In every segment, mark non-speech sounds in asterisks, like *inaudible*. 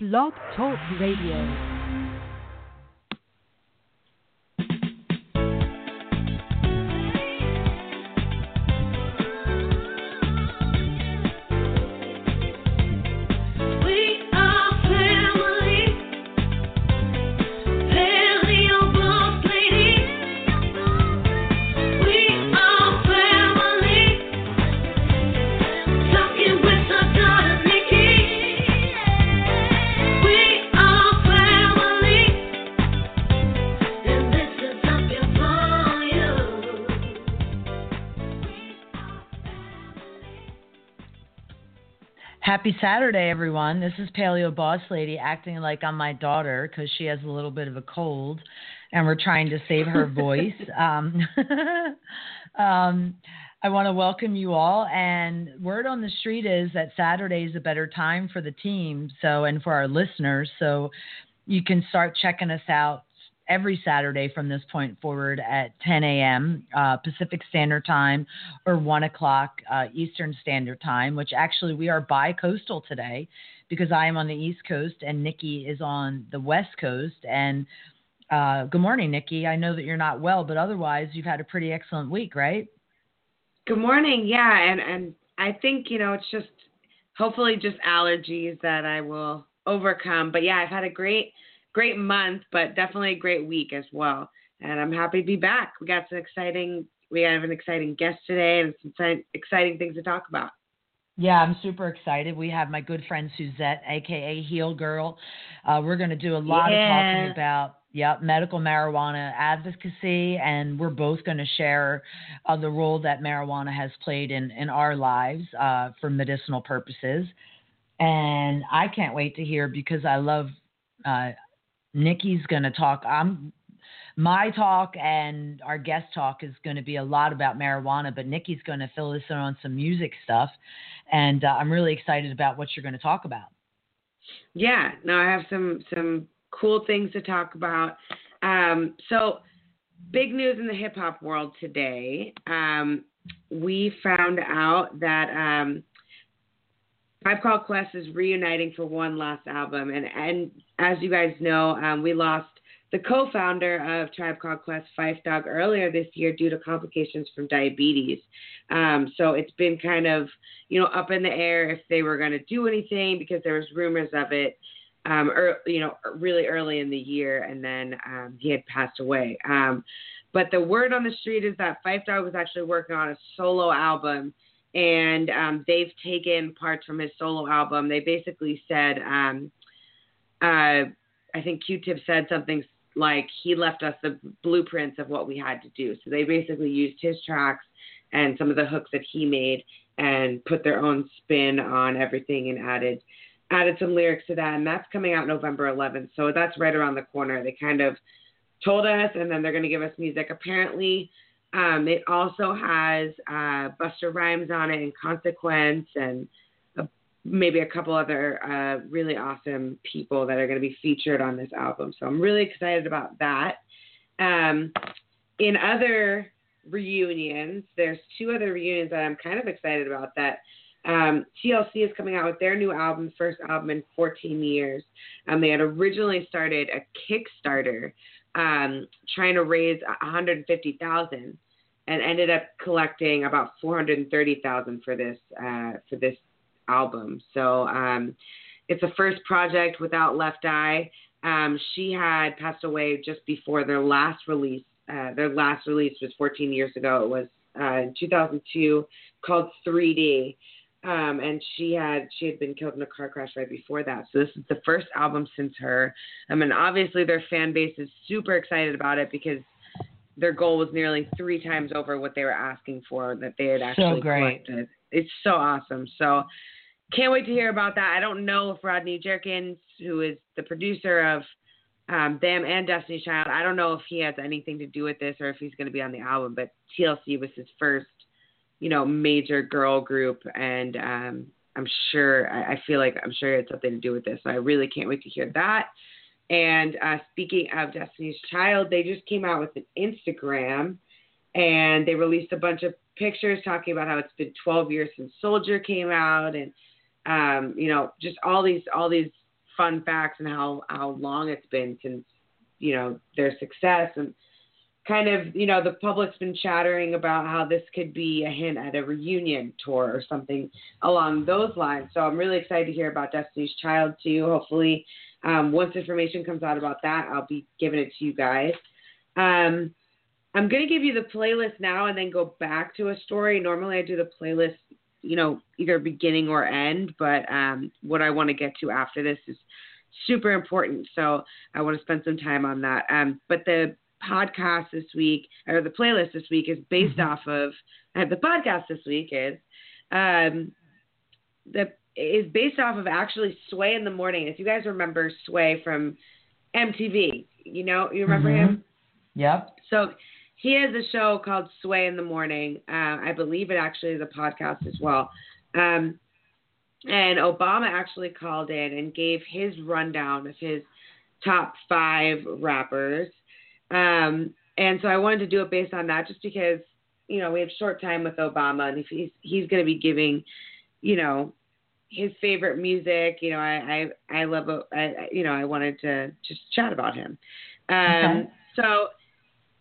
Blog Talk Radio. Happy Saturday, everyone. This is Paleo Boss Lady acting like I'm my daughter because she has a little bit of a cold and we're trying to save her voice. *laughs* Um, *laughs* um, I want to welcome you all. And word on the street is that Saturday is a better time for the team. So, and for our listeners. So you can start checking us out every Saturday from this point forward at 10 a.m. Uh, Pacific Standard Time or 1 o'clock uh, Eastern Standard Time, which actually we are bi coastal today because I am on the East Coast and Nikki is on the West Coast. And uh, good morning, Nikki. I know that you're not well, but otherwise you've had a pretty excellent week, right? Good morning. Yeah, and and I think you know it's just hopefully just allergies that I will overcome. But yeah, I've had a great great month, but definitely a great week as well. And I'm happy to be back. We got some exciting we have an exciting guest today and some exciting things to talk about. Yeah, I'm super excited. We have my good friend Suset, aka Healgirl. Uh, we're going to do a lot of talking about yeah medical marijuana advocacy, and we're both going to share uh, the role that marijuana has played in in our lives uh, for medicinal purposes. And I can't wait to hear because I love uh, Nikki's going to talk. I'm my talk and our guest talk is going to be a lot about marijuana, but Nikki's going to fill us in on some music stuff. And uh, I'm really excited about what you're going to talk about. Yeah, no, I have some some cool things to talk about. Um, so, big news in the hip hop world today. Um, we found out that um, Tribe Called Quest is reuniting for one last album, and and as you guys know, um, we lost the co-founder of Tribe Called Quest, Phife Dawg, earlier this year due to complications from diabetes. Um, so it's been kind of you know up in the air if they were going to do anything because there was rumors of it. Um, or you know, really early in the year, and then um, he had passed away. Um, but the word on the street is that Phife Dawg was actually working on a solo album, and um, they've taken parts from his solo album. They basically said, um, uh, I think Q-Tip said something like he left us the blueprints of what we had to do. So they basically used his tracks and some of the hooks that he made and put their own spin on everything and added added some lyrics to that and that's coming out November 11th. So that's right around the corner. They kind of told us and then they're going to give us music. Apparently um, it also has uh, Busta Rhymes on it and Consequence and uh, maybe a couple other uh, really awesome people that are going to be featured on this album. So I'm really excited about that. Um, in other reunions, there's two other reunions that I'm kind of excited about that. Um, TLC is coming out with their new album, first album in 14 years. Um, they had originally started a Kickstarter um, trying to raise 150,000 and ended up collecting about 430,000 for this uh, for this album. So um, it's a first project without Left Eye. Um, she had passed away just before their last release. Uh, their last release was 14 years ago. It was uh, in 2002, called 3D. Um, and she had she had been killed in a car crash right before that. So this is the first album since her. I mean, obviously their fan base is super excited about it because their goal was nearly three times over what they were asking for that they had actually so great. collected. It's so awesome. So can't wait to hear about that. I don't know if Rodney Jerkins, who is the producer of um, them and Destiny's Child, I don't know if he has anything to do with this or if he's going to be on the album. But TLC was his first, you know, major girl group, and um, I'm sure I, I feel like I'm sure it had something to do with this. So I really can't wait to hear that. And uh, speaking of Destiny's Child, they just came out with an Instagram and they released a bunch of pictures talking about how it's been 12 years since Soldier came out and um, you know, just all these all these fun facts and how how long it's been since you know their success and kind of you know the public's been chattering about how this could be a hint at a reunion tour or something along those lines. So I'm really excited to hear about Destiny's Child too. Hopefully, um, once information comes out about that, I'll be giving it to you guys. Um, I'm going to give you the playlist now and then go back to a story. Normally, I do the playlist, you know, either beginning or end, but um, what I want to get to after this is super important. So I want to spend some time on that. Um, but the podcast this week, or the playlist this week, is based Mhm. off of, uh, the podcast this week is, um, the is based off of actually Sway in the Morning. If you guys remember Sway from MTV, you know, you remember Mhm. him? Yep. So he has a show called Sway in the Morning. Uh, I believe it actually is a podcast as well. Um, and Obama actually called in and gave his rundown of his top five rappers. Um, and so I wanted to do it based on that just because, you know, we have short time with Obama and if he's, he's going to be giving, you know, his favorite music, you know, I, I, I love, I, I- you know, I wanted to just chat about him. Um, Okay. so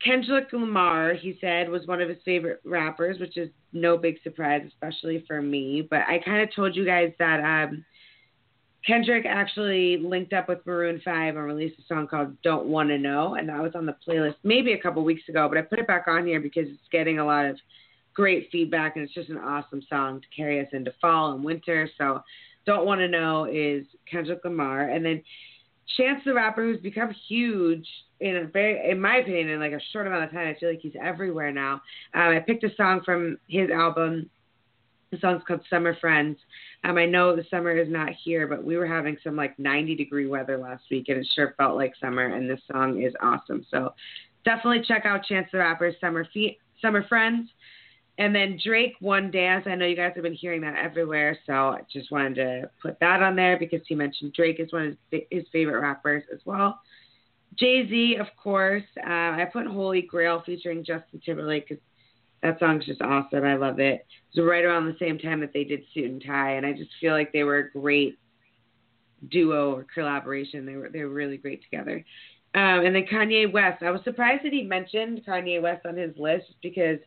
Kendrick Lamar, he said, was one of his favorite rappers, which is no big surprise, especially for me. But I kind of told you guys that um, Kendrick actually linked up with Maroon 5 and released a song called Don't Wanna Know. And that was on the playlist maybe a couple weeks ago. But I put it back on here because it's getting a lot of great feedback and it's just an awesome song to carry us into fall and winter. So Don't Wanna Know is Kendrick Lamar. And then Chance the Rapper, who's become huge in a very, in my opinion, in like a short amount of time. I feel like he's everywhere now. Um, I picked a song from his album. The song's called Summer Friends. Um, I know the summer is not here, but we were having some like 90 degree weather last week, and it sure felt like summer. And this song is awesome. So definitely check out Chance the Rapper's Summer Fe- Summer Friends. And then Drake, One Dance. I know you guys have been hearing that everywhere, so I just wanted to put that on there because he mentioned Drake is one of his, his favorite rappers as well. Jay Z, of course. Uh, I put Holy Grail featuring Justin Timberlake because that song's just awesome. I love it. It was right around the same time that they did Suit and Tie, and I just feel like they were a great duo or collaboration. They were they were really great together. Um, and then Kanye West. I was surprised that he mentioned Kanye West on his list because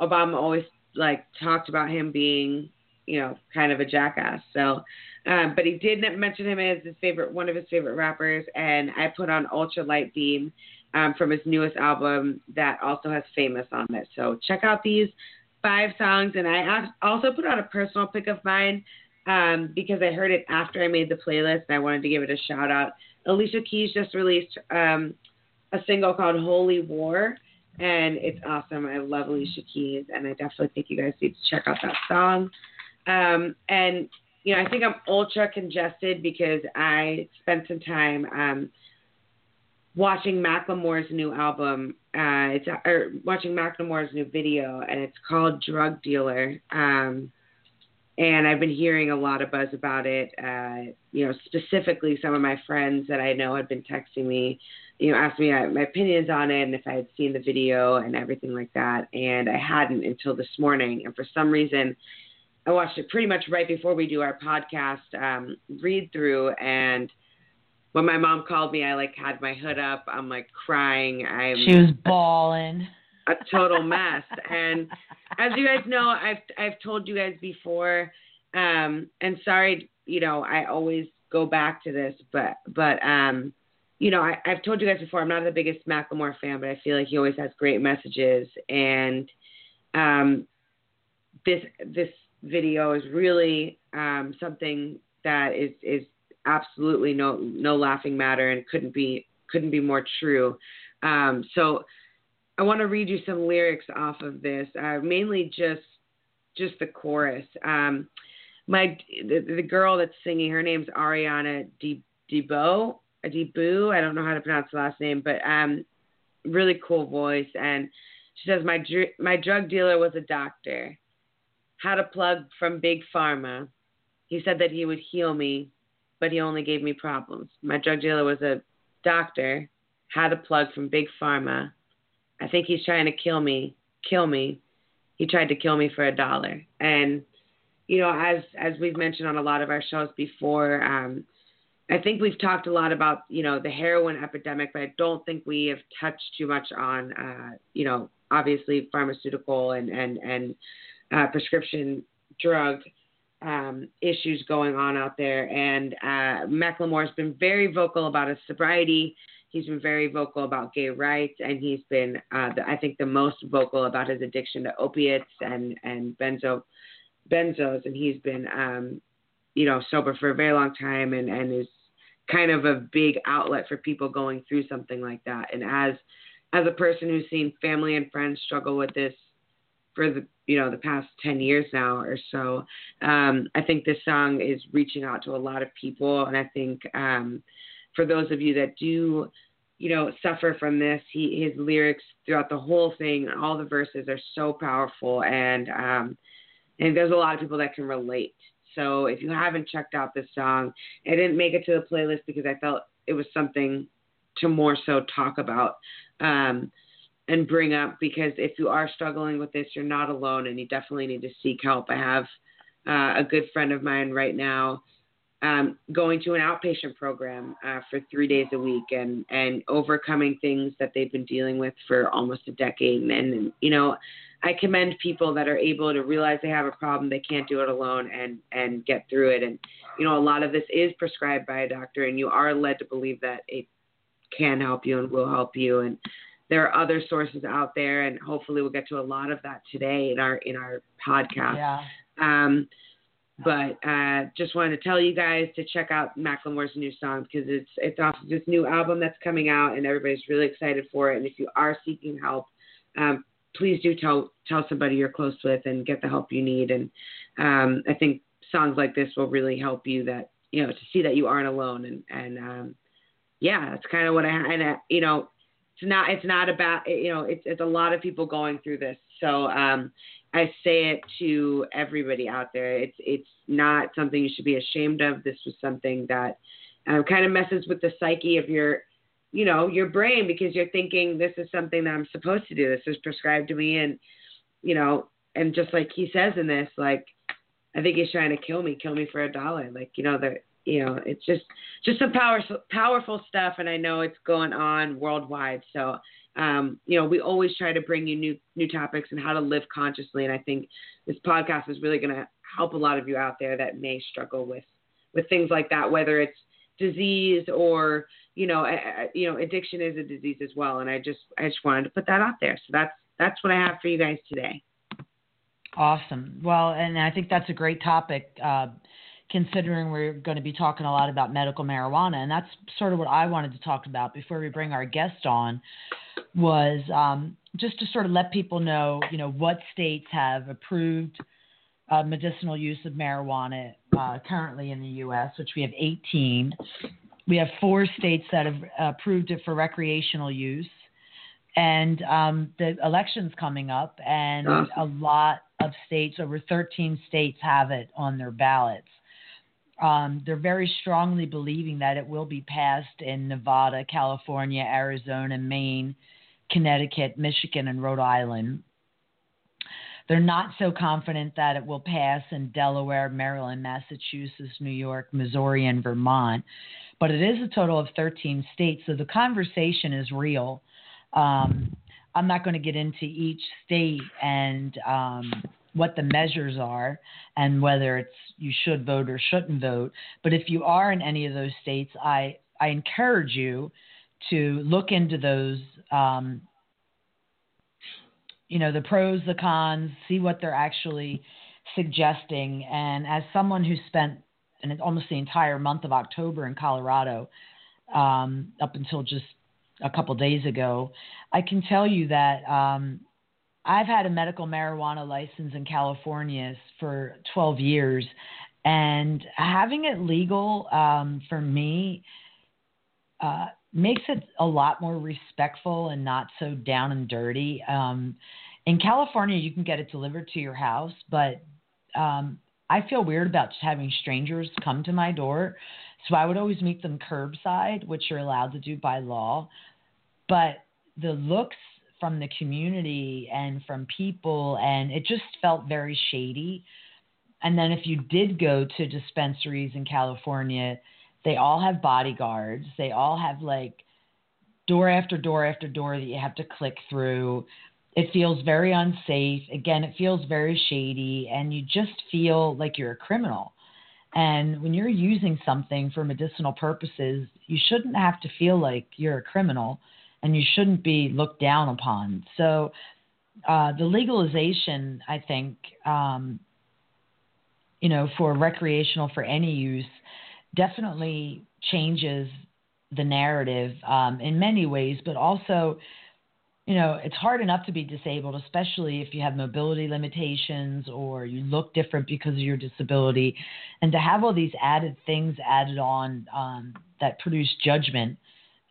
Obama always like talked about him being, you know, kind of a jackass. So, um, but he did mention him as his favorite, one of his favorite rappers, and I put on Ultra Light Beam um, from his newest album that also has Famous on it. So check out these five songs, and I also put on a personal pick of mine um, because I heard it after I made the playlist, and I wanted to give it a shout out. Alicia Keys just released um, a single called Holy War, and it's awesome. I love Alicia Keys, and I definitely think you guys need to check out that song. Um, and you know, I think I'm ultra congested because I spent some time um, watching Macklemore's new album. Uh, it's or watching Macklemore's new video, and it's called Drug Dealer. Um, and I've been hearing a lot of buzz about it. Uh, you know, specifically some of my friends that I know had been texting me, you know, asking me my opinions on it and if I had seen the video and everything like that. And I hadn't until this morning. And for some reason, I watched it pretty much right before we do our podcast um, read through. And when my mom called me, I like had my hood up. I'm like crying. I'm She was bawling. *laughs* a total mess. and as you guys know, I've I've told you guys before, um, and sorry, you know, I always go back to this, but but um, you know, I, I've told you guys before, I'm not the biggest Macklemore fan, but I feel like he always has great messages, and um, this this video is really um, something that is is absolutely no no laughing matter and couldn't be couldn't be more true. Um, so I want to read you some lyrics off of this, uh, mainly just just the chorus. Um, my the, the girl that's singing, her name's Ariana De Debo, Debu. I don't know how to pronounce the last name, but um, really cool voice. And she says, my dr- my drug dealer was a doctor, had a plug from big pharma. He said that he would heal me, but he only gave me problems. My drug dealer was a doctor, had a plug from big pharma. I think he's trying to kill me. Kill me. He tried to kill me for a dollar. And you know, as as we've mentioned on a lot of our shows before, um, I think we've talked a lot about you know the heroin epidemic, but I don't think we have touched too much on uh, you know obviously pharmaceutical and and and uh, prescription drug um, issues going on out there. And uh, Macklemore's been very vocal about his sobriety. He's been very vocal about gay rights, and he's been, uh, the, I think, the most vocal about his addiction to opiates and and benzo benzos. And he's been, um, you know, sober for a very long time, and and is kind of a big outlet for people going through something like that. And as as a person who's seen family and friends struggle with this for the you know the past 10 years now or so. Um, i think this song is reaching out to a lot of people and i think um, for those of you that do you know suffer from this he his lyrics throughout the whole thing all the verses are so powerful and um, and there's a lot of people that can relate. So if you haven't checked out this song i didn't make it to the playlist because i felt it was something to more so talk about. Um, and bring up because if you are struggling with this, you're not alone and you definitely need to seek help. I have uh, a good friend of mine right now um, going to an outpatient program uh, for three days a week and, and overcoming things that they've been dealing with for almost a decade. And, and, you know, I commend people that are able to realize they have a problem, they can't do it alone and, and get through it. And, you know, a lot of this is prescribed by a doctor and you are led to believe that it can help you and will help you. And, there are other sources out there, and hopefully we'll get to a lot of that today in our in our podcast. Yeah. Um, but uh, just wanted to tell you guys to check out Macklemore's new song because it's it's off this new album that's coming out, and everybody's really excited for it. And if you are seeking help, um, please do tell tell somebody you're close with and get the help you need. And um, I think songs like this will really help you that you know to see that you aren't alone. And and um, yeah, that's kind of what I and uh, you know it's not it's not about you know it's it's a lot of people going through this. So um i say it to everybody out there. It's it's not something you should be ashamed of. This was something that um, kind of messes with the psyche of your you know your brain because you're thinking this is something that i'm supposed to do. This is prescribed to me and you know and just like he says in this like i think he's trying to kill me kill me for a dollar. Like you know the you know, it's just just some power, powerful stuff, and I know it's going on worldwide. So, um, you know, we always try to bring you new new topics and how to live consciously, and I think this podcast is really going to help a lot of you out there that may struggle with with things like that, whether it's disease or you know, you know, addiction is a disease as well. And I just I just wanted to put that out there. So that's that's what I have for you guys today. Awesome. Well, and I think that's a great topic. Uh, considering we're going to be talking a lot about medical marijuana. And that's sort of what I wanted to talk about before we bring our guest on was um, just to sort of let people know, you know, what states have approved uh, medicinal use of marijuana uh, currently in the U.S., which we have 18. We have four states that have approved it for recreational use. And um, the election's coming up, and a lot of states, over 13 states, have it on their ballots um, they're very strongly believing that it will be passed in Nevada, California, Arizona, Maine, Connecticut, Michigan, and Rhode Island. They're not so confident that it will pass in Delaware, Maryland, Massachusetts, New York, Missouri, and Vermont. But it is a total of 13 states, so the conversation is real. Um, I'm not going to get into each state and um, what the measures are and whether it's you should vote or shouldn't vote. But if you are in any of those states, I I encourage you to look into those. Um, you know the pros, the cons, see what they're actually suggesting. And as someone who spent an, almost the entire month of October in Colorado, um, up until just a couple days ago, I can tell you that um, I've had a medical marijuana license in California for 12 years, and having it legal um, for me uh, makes it a lot more respectful and not so down and dirty. Um, in California, you can get it delivered to your house, but um, I feel weird about just having strangers come to my door. So I would always meet them curbside, which you're allowed to do by law. But the looks from the community and from people, and it just felt very shady. And then if you did go to dispensaries in California, They all have bodyguards. They all have like door after door after door that you have to click through. It feels very unsafe. Again, it feels very shady, and you just feel like you're a criminal. And when you're using something for medicinal purposes, you shouldn't have to feel like you're a criminal and you shouldn't be looked down upon. So, uh, the legalization, I think, um, you know, for recreational, for any use, definitely changes the narrative um, in many ways, but also, you know, it's hard enough to be disabled, especially if you have mobility limitations or you look different because of your disability. And to have all these added things added on um, that produce judgment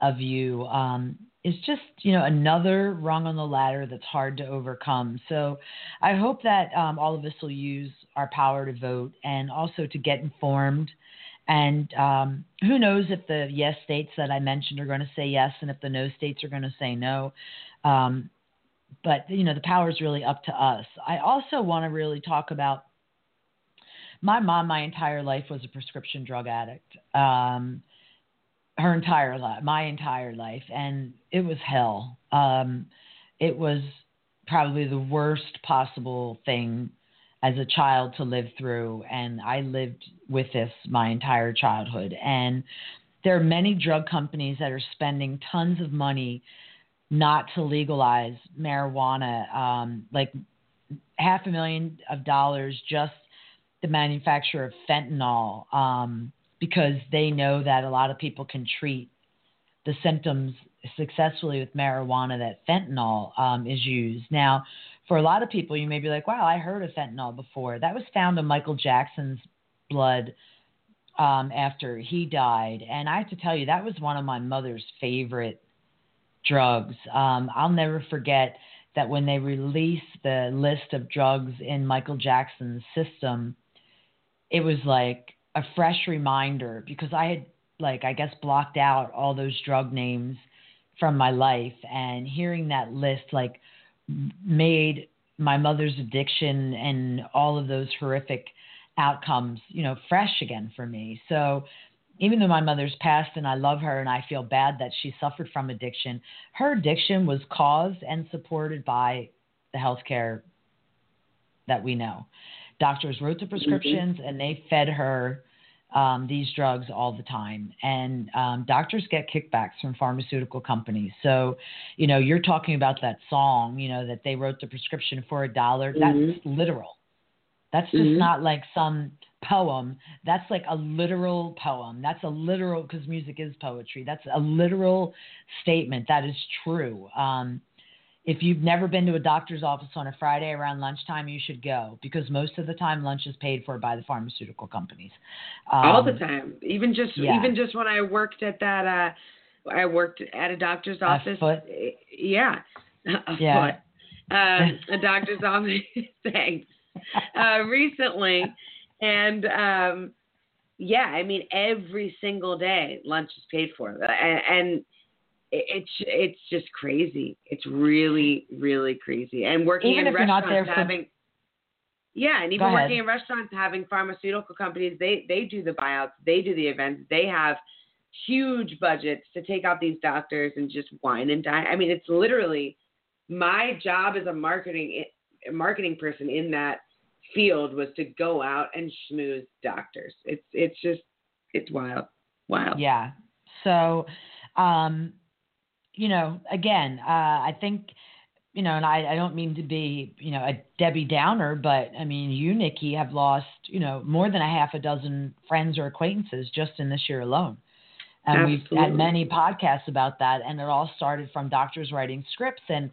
of you um, is just, you know, another rung on the ladder that's hard to overcome. So I hope that um, all of us will use our power to vote and also to get informed and um, who knows if the yes states that I mentioned are going to say yes and if the no states are going to say no. Um, but, you know, the power is really up to us. I also want to really talk about my mom, my entire life was a prescription drug addict. Um, her entire life, my entire life. And it was hell. Um, it was probably the worst possible thing as a child to live through. And I lived with this my entire childhood. And there are many drug companies that are spending tons of money not to legalize marijuana, um, like half a million of dollars just the manufacture of fentanyl, um, because they know that a lot of people can treat the symptoms successfully with marijuana that fentanyl um, is used. Now, for a lot of people, you may be like, wow, I heard of fentanyl before. That was found in Michael Jackson's blood um, after he died. And I have to tell you, that was one of my mother's favorite drugs. Um, I'll never forget that when they released the list of drugs in Michael Jackson's system, it was like a fresh reminder because I had, like, I guess, blocked out all those drug names from my life. And hearing that list, like, made my mother's addiction and all of those horrific outcomes, you know, fresh again for me. So even though my mother's passed and I love her and I feel bad that she suffered from addiction, her addiction was caused and supported by the healthcare that we know. Doctors wrote the prescriptions mm-hmm. and they fed her um, these drugs all the time. And um, doctors get kickbacks from pharmaceutical companies. So, you know, you're talking about that song, you know, that they wrote the prescription for a dollar. Mm-hmm. That's literal. That's just mm-hmm. not like some poem. That's like a literal poem. That's a literal, because music is poetry. That's a literal statement. That is true. Um, if you've never been to a doctor's office on a Friday around lunchtime, you should go because most of the time lunch is paid for by the pharmaceutical companies. Um, All the time, even just yeah. even just when I worked at that, uh, I worked at a doctor's office. A foot. Yeah, *laughs* a yeah. foot. Um, *laughs* a doctor's office. *laughs* Thanks. Uh, recently, and um, yeah, I mean every single day lunch is paid for, and, and it's it's just crazy. It's really really crazy. And working even in restaurants having yeah, and even working in restaurants having pharmaceutical companies, they they do the buyouts, they do the events, they have huge budgets to take out these doctors and just wine and dine. I mean, it's literally my job as a marketing marketing person in that field was to go out and schmooze doctors. It's it's just it's wild, wild. Yeah. So, um, you know, again, uh, I think, you know, and I, I don't mean to be, you know, a Debbie Downer, but I mean, you, Nikki, have lost, you know, more than a half a dozen friends or acquaintances just in this year alone. And Absolutely. we've had many podcasts about that, and it all started from doctors writing scripts. And,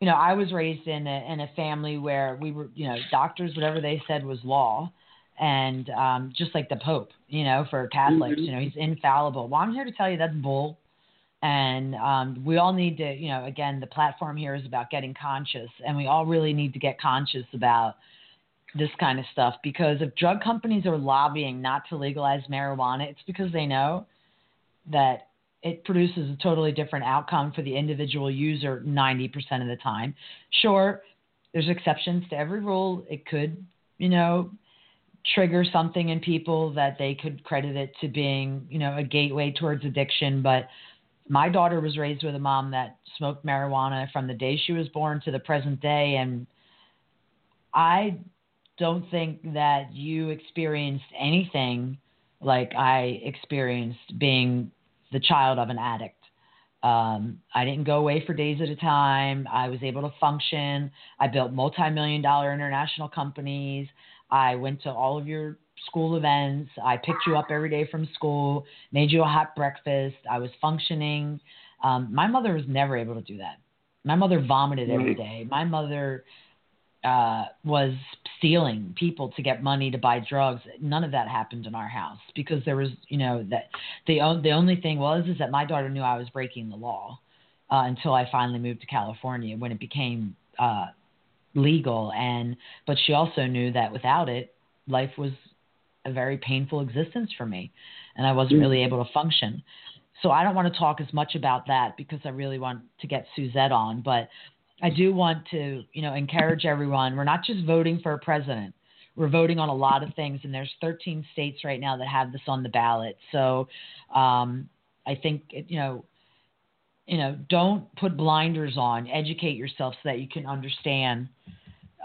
you know, I was raised in a, in a family where we were, you know, doctors, whatever they said was law. And um, just like the Pope, you know, for Catholics, mm-hmm. you know, he's infallible. Well, I'm here to tell you that's bull and um, we all need to, you know, again, the platform here is about getting conscious, and we all really need to get conscious about this kind of stuff because if drug companies are lobbying not to legalize marijuana, it's because they know that it produces a totally different outcome for the individual user 90% of the time. Sure, there's exceptions to every rule. It could, you know, trigger something in people that they could credit it to being, you know, a gateway towards addiction. But my daughter was raised with a mom that smoked marijuana from the day she was born to the present day. And I don't think that you experienced anything like I experienced being the child of an addict. Um, I didn't go away for days at a time. I was able to function. I built multi million dollar international companies. I went to all of your school events. I picked you up every day from school, made you a hot breakfast. I was functioning. Um, my mother was never able to do that. My mother vomited every day. My mother uh, was stealing people to get money to buy drugs. None of that happened in our house because there was, you know, that the the only thing was is that my daughter knew I was breaking the law uh, until I finally moved to California when it became uh, legal, and but she also knew that without it, life was a very painful existence for me, and I wasn't really able to function. So I don't want to talk as much about that because I really want to get Suset on, but I do want to, you know, encourage everyone. We're not just voting for a president. We're voting on a lot of things, and there's 13 states right now that have this on the ballot. So um, I think, you know, you know, don't put blinders on. Educate yourself so that you can understand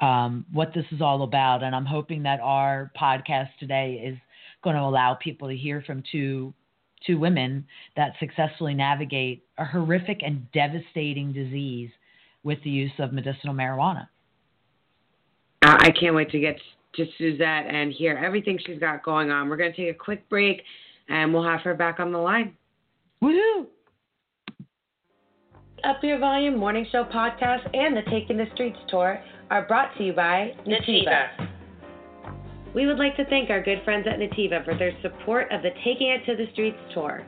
um, what this is all about. And I'm hoping that our podcast today is going to allow people to hear from two two women that successfully navigate a horrific and devastating disease with the use of medicinal marijuana. Uh, I can't wait to get to Suset and hear everything she's got going on. We're going to take a quick break and we'll have her back on the line. Woohoo! Up Your Volume Morning Show podcast and the Taking the Streets tour are brought to you by Nutiva. We would like to thank our good friends at Nutiva for their support of the Taking It to the Streets tour.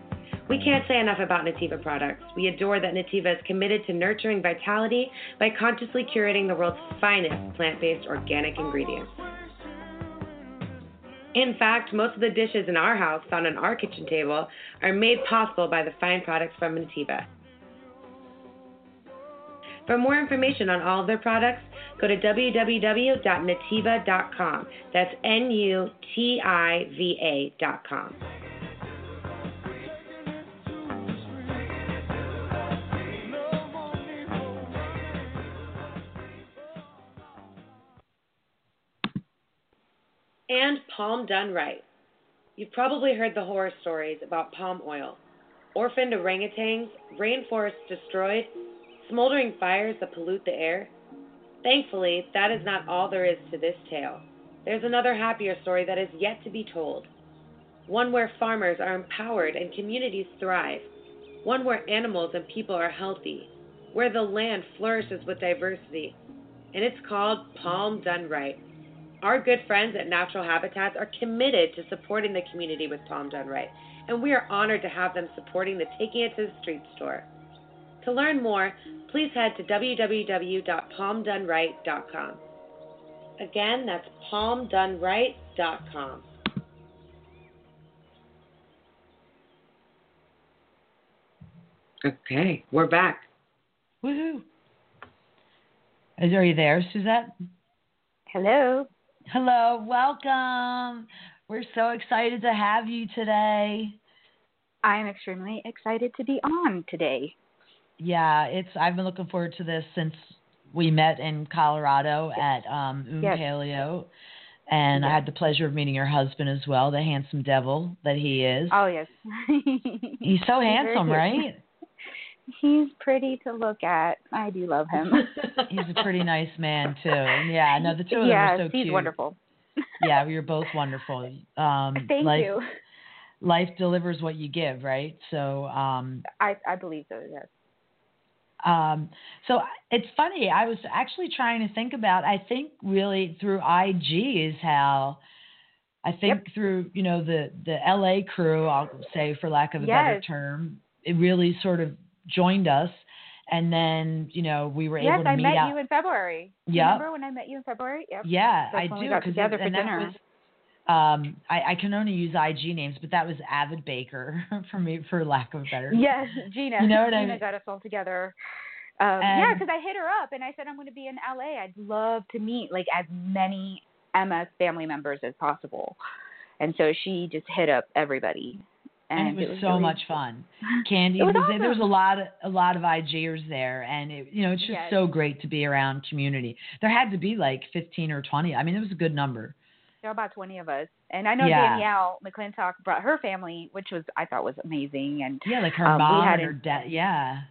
We can't say enough about Nutiva products. We adore that Nutiva is committed to nurturing vitality by consciously curating the world's finest plant based organic ingredients. In fact, most of the dishes in our house found on our kitchen table are made possible by the fine products from Nutiva. For more information on all of their products, go to www.nutiva.com. That's N U T I V A.com. And palm done right. You've probably heard the horror stories about palm oil. Orphaned orangutans, rainforests destroyed, smoldering fires that pollute the air. Thankfully, that is not all there is to this tale. There's another happier story that is yet to be told. One where farmers are empowered and communities thrive. One where animals and people are healthy. Where the land flourishes with diversity. And it's called Palm Done Right. Our good friends at Natural Habitats are committed to supporting the community with Palm Done Right, and we are honored to have them supporting the Taking It to the Streets tour. To learn more, please head to www.palmdoneright.com. Again, that's palmdoneright.com. Okay, we're back. Woohoo! Is, are you there, Suset? Hello. Hello, welcome. We're so excited to have you today. I am extremely excited to be on today. Yeah, it's I've been looking forward to this since we met in Colorado at um Yes. Paleo. And I had the pleasure of meeting your husband as well, the handsome devil that he is. Oh yes. *laughs* He's so handsome, right? *laughs* He's pretty to look at. I do love him. *laughs* He's a pretty nice man too. Yeah, no, the two of them are so he's cute. wonderful. Yeah, you're both wonderful. Um Thank life, you. Life delivers what you give, right? So um I I believe so. Yes. Um, so it's funny. I was actually trying to think about. I think really through IG is how. I think through you know the the LA crew, I'll say for lack of a better term, it really sort of joined us, and then you know we were Yes, able to I meet met out. you in February. You Remember when I met you in February? Yep. yeah, That's I do got 'cause together it- for dinner. was- um, I, I can only use IG names, but that was Avid Baker *laughs* for me, for lack of a better. Yes, *laughs* Gina. You know what I Gina mean? got us all together. Um, yeah, because I hit her up and I said I'm going to be in LA. I'd love to meet like as many MS family members as possible. And so she just hit up everybody. and, And, it was, so really- much fun. *laughs* Candy It was, was there. There was a lot of a lot of IGers there, and it, you know it's just Yes. so great to be around community. There had to be like 15 or 20. I mean, it was a good number. There were about 20 of us. And I know Yeah. Danielle McClintock brought her family, which was I thought was amazing. And Yeah, like her Um, mom and her dad. Yeah,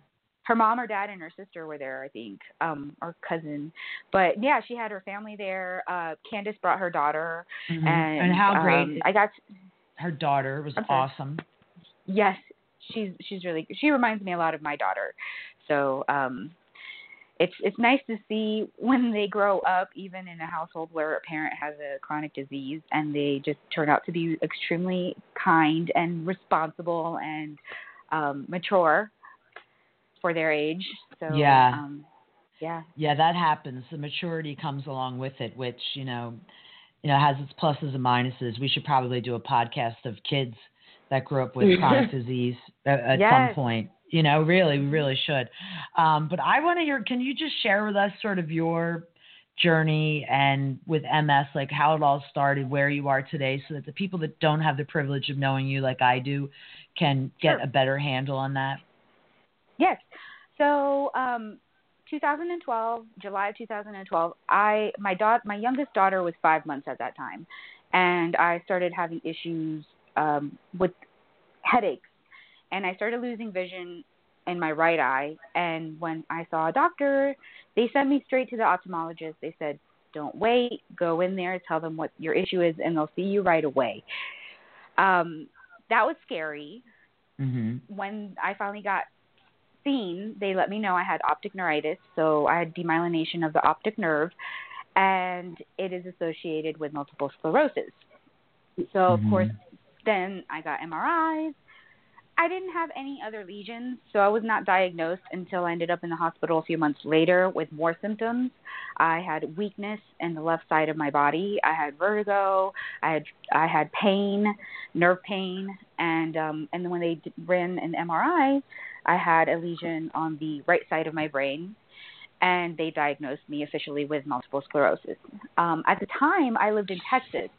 her mom or dad and her sister were there, I think, um, or cousin. But yeah, she had her family there. Uh, Candace brought her daughter, Mhm. and, how great um, I got her daughter was I'm awesome. yes, she's she's really she reminds me a lot of my daughter. So um, it's it's nice to see when they grow up, even in a household where a parent has a chronic disease, and they just turn out to be extremely kind and responsible and um, mature for their age. So Yeah. um, yeah. Yeah, that happens. The maturity comes along with it, which you know, you know, has its pluses and minuses. We should probably do a podcast of kids that grew up with chronic *laughs* disease at, at some point. You know, really, we really should. Um, but I want to hear. Can you just share with us sort of your journey and with MS, like how it all started, where you are today, so that the people that don't have the privilege of knowing you like I do can get Sure. a better handle on that? Yes. So, um, 2012, July of 2012, I my daughter, my youngest daughter was five months at that time, and I started having issues um, with headaches, and I started losing vision in my right eye. And when I saw a doctor, they sent me straight to the ophthalmologist. They said, "Don't wait. Go in there, tell them what your issue is, and they'll see you right away." Um, that was scary hmm when I finally got seen, they let me know I had optic neuritis, so I had demyelination of the optic nerve, and it is associated with multiple sclerosis. So of Mhm. course, then I got MRIs. I didn't have any other lesions, so I was not diagnosed until I ended up in the hospital a few months later with more symptoms. I had weakness in the left side of my body. I had vertigo. I had I had pain, nerve pain, and um, and when they ran an MRI, I had a lesion on the right side of my brain, and they diagnosed me officially with multiple sclerosis. Um, at the time, I lived in Texas,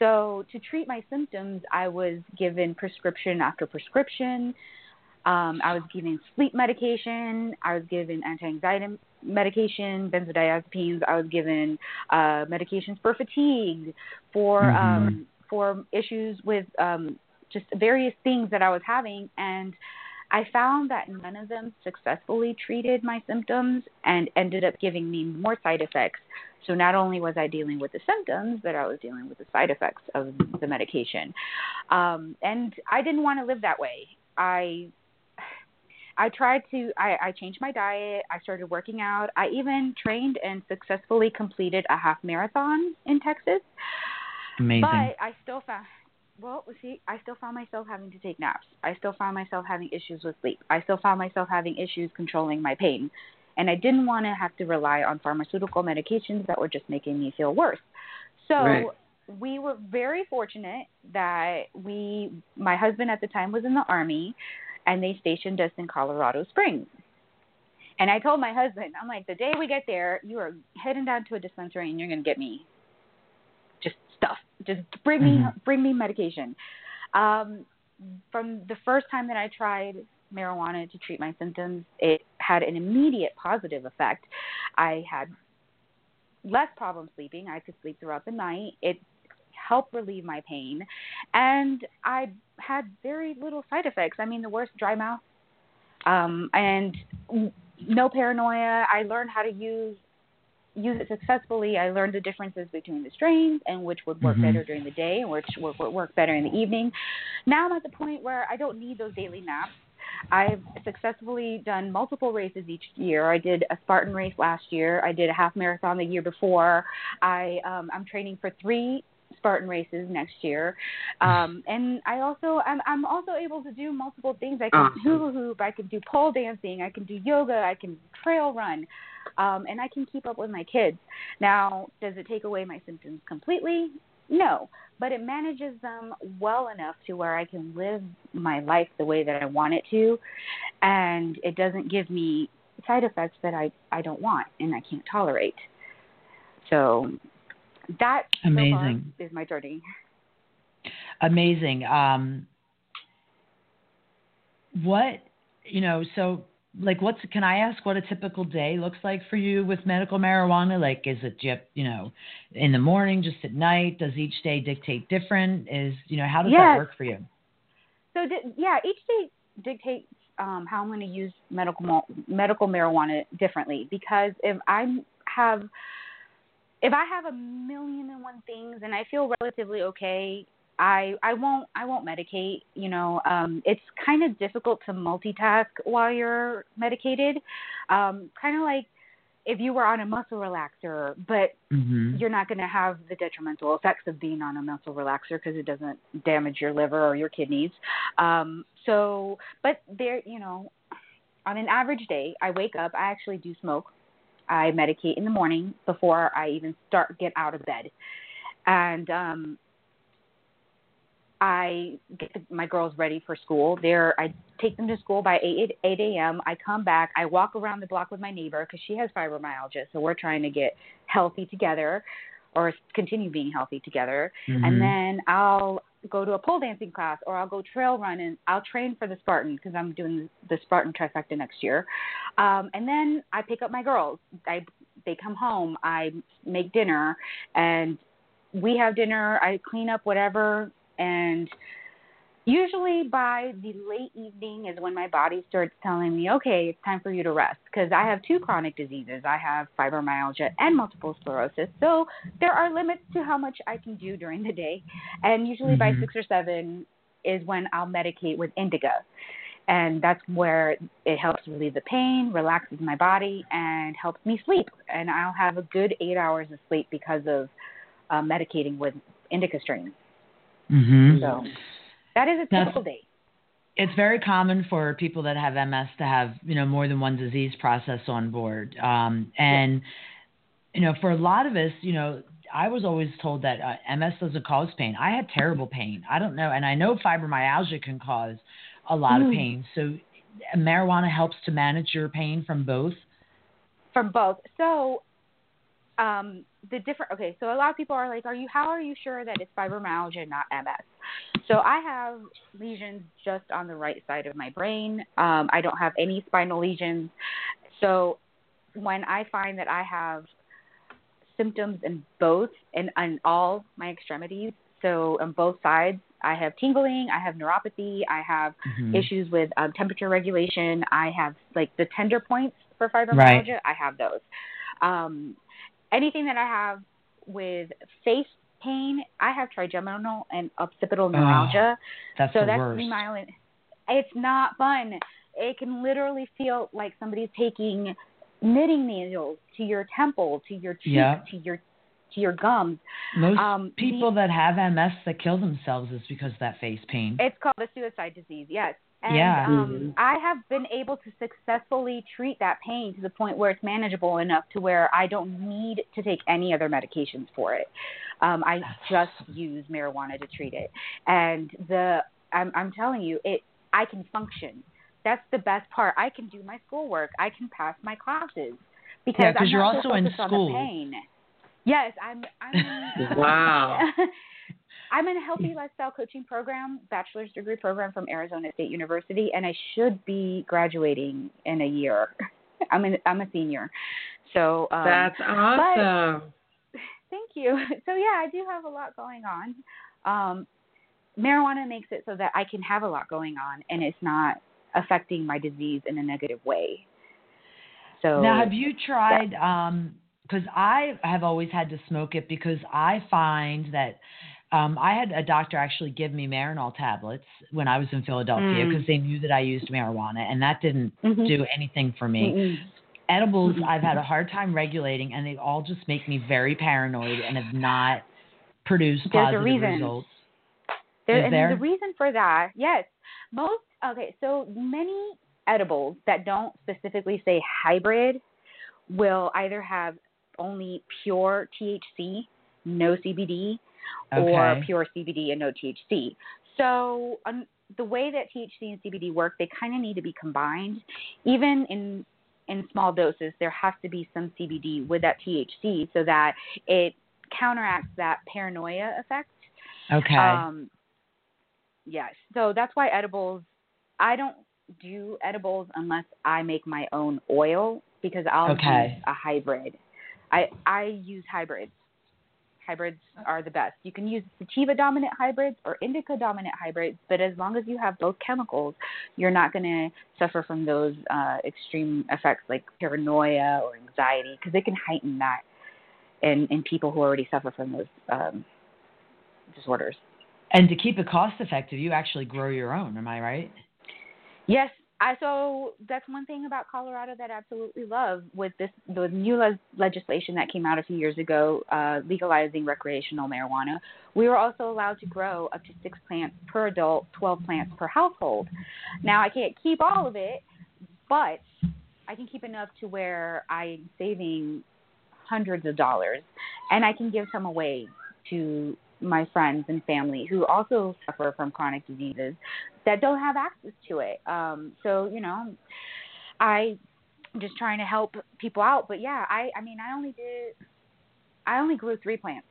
so to treat my symptoms, I was given prescription after prescription. Um, I was given sleep medication. I was given anti-anxiety medication, benzodiazepines. I was given uh, medications for fatigue, for Mhm. um, for issues with um, just various things that I was having, and I found that none of them successfully treated my symptoms and ended up giving me more side effects. So not only was I dealing with the symptoms, but I was dealing with the side effects of the medication. Um, and I didn't want to live that way. I I tried to I, I changed my diet, I started working out, I even trained and successfully completed a half marathon in Texas. Amazing. But I still found well, see, I still found myself having to take naps. I still found myself having issues with sleep. I still found myself having issues controlling my pain. And I didn't want to have to rely on pharmaceutical medications that were just making me feel worse. So Right. we were very fortunate that we my husband at the time was in the army and they stationed us in Colorado Springs. And I told my husband, I'm like, the day we get there, you are heading down to a dispensary and you're gonna get me stuff. Just bring me Mhm. bring me medication. Um, from the first time that I tried marijuana to treat my symptoms, it had an immediate positive effect. I had less problem sleeping. I could sleep throughout the night. It helped relieve my pain, and I had very little side effects. I mean, the worst dry mouth, um, and no paranoia. I learned how to use use it successfully. I learned the differences between the strains and which would work Mhm. better during the day and which would would work better in the evening. Now I'm at the point where I don't need those daily naps. I've successfully done multiple races each year. I did a Spartan race last year. I did a half marathon the year before. I um, I'm training for three Spartan races next year, um, and I also I'm I'm also able to do multiple things. I can Awesome. hula hoop. I can do pole dancing. I can do yoga. I can trail run, um, and I can keep up with my kids. Now, does it take away my symptoms completely? No, but it manages them well enough to where I can live my life the way that I want it to, and it doesn't give me side effects that I I don't want and I can't tolerate. So that so Amazing. is my journey. Amazing. Um, what you know? So, like, what's? Can I ask what a typical day looks like for you with medical marijuana? Like, is it you know, in the morning, just at night? Does each day dictate different? Is you know, how does that work for you? So yeah, each day dictates um, how I'm going to use medical medical marijuana differently because if I have if I have a million and one things and I feel relatively okay, I I won't I won't medicate. You know, um, it's kind of difficult to multitask while you're medicated. Um, kind of like if you were on a muscle relaxer, but Mm-hmm. you're not going to have the detrimental effects of being on a muscle relaxer because it doesn't damage your liver or your kidneys. Um, so, but there, you know, on an average day, I wake up. I actually do smoke. I medicate in the morning before I even start get out of bed, and um, I get the, my girls ready for school. They're I take them to school by 8, 8 a.m. I come back. I walk around the block with my neighbor because she has fibromyalgia. So we're trying to get healthy together or continue being healthy together. Mm-hmm. And then I'll go to a pole dancing class or I'll go trail run and I'll train for the Spartan because I'm doing the Spartan trifecta next year. Um, and then I pick up my girls. I, they come home. I make dinner and we have dinner. I clean up whatever and usually by the late evening is when my body starts telling me okay it's time for you to rest. Because i have two chronic diseases. I have fibromyalgia and multiple sclerosis. So there are limits to how much i can do during the day. And usually by Mhm. six or seven is when i'll medicate with indica and that's where it helps relieve the pain relaxes my body and helps me sleep. And i'll have a good eight hours of sleep because of uh, medicating with indica strains. Mm-hmm. so that is a That's- typical day. it's very common for people that have MS to have you know more than one disease process on board, um, and you know for a lot of us, you know, I was always told that uh, MS doesn't cause pain. I had terrible pain. I don't know, and I know fibromyalgia can cause a lot of Mm. pain. So marijuana helps to manage your pain from both. from both. So, um, the different. Okay, so a lot of people are like, "Are you? How are you sure that it's fibromyalgia, and not MS?" So I have lesions just on the right side of my brain. Um, I don't have any spinal lesions. So when I find that I have symptoms in both and on all my extremities, so on both sides, I have tingling, I have neuropathy, I have Mhm. issues with um, temperature regulation. I have like the tender points for fibromyalgia. I have those. Um, anything that I have with face pain, I have trigeminal and occipital neuralgia. That's so the that's worst. myelin. It's not fun. It can literally feel like somebody's taking knitting needles to your temple, to your cheek, Yeah. to your to your gums. Most um, people the- that have MS that kill themselves is because of that face pain. It's called a suicide disease, yes. And Yeah. um. I have been able to successfully treat that pain to the point where it's manageable enough to where I don't need to take any other medications for it. Um, I just use marijuana to treat it, and the I'm, I'm telling you, it I can function. That's the best part. I can do my schoolwork. I can pass my classes because Yeah, 'cause I'm you're also so in focused school. on the pain. Yes, I'm. I'm *laughs* *laughs* Wow. I'm in a healthy lifestyle coaching program, bachelor's degree program from Arizona State University, and I should be graduating in a year. *laughs* I'm in, I'm a senior, so um, That's awesome. Thank you. *laughs* So yeah, I do have a lot going on. Um, marijuana makes it so that I can have a lot going on, and it's not affecting my disease in a negative way. So Now, have you tried? Um, because I have always had to smoke it because I find that um, I had a doctor actually give me Marinol tablets when I was in Philadelphia Mm. because they knew that I used marijuana, and that didn't Mhm. do anything for me. Mm-mm. Edibles. I've had a hard time regulating, and they all just make me very paranoid and have not produced There's a positive reason. results. There, Is and there? the reason for that, yes, most okay. So many edibles that don't specifically say hybrid will either have only pure THC, no CBD, or pure CBD and no THC. So um, the way that THC and CBD work, they kind of need to be combined. Even in in small doses, there has to be some CBD with that THC so that it counteracts that paranoia effect. Okay. Um, yes. So that's why edibles. I don't do edibles unless I make my own oil because I'll Okay. use a hybrid. I I use hybrids. Hybrids are the best. You can use sativa dominant hybrids or indica dominant hybrids, but as long as you have both chemicals, you're not going to suffer from those uh, extreme effects like paranoia or anxiety because they can heighten that in in people who already suffer from those um, disorders. and to keep it cost effective, you actually grow your own. Am I right? Yes, I so that's one thing about Colorado that I absolutely love with this the new le- legislation that came out a few years ago, uh, legalizing recreational marijuana. We were also allowed to grow up to six plants per adult, twelve plants per household. Now I can't keep all of it, but I can keep enough to where I'm saving hundreds of dollars, and I can give some away to my friends and family who also suffer from chronic diseases that don't have access to it. Um, so you know, I just trying to help people out. But yeah, I I mean I only did I only grew three plants,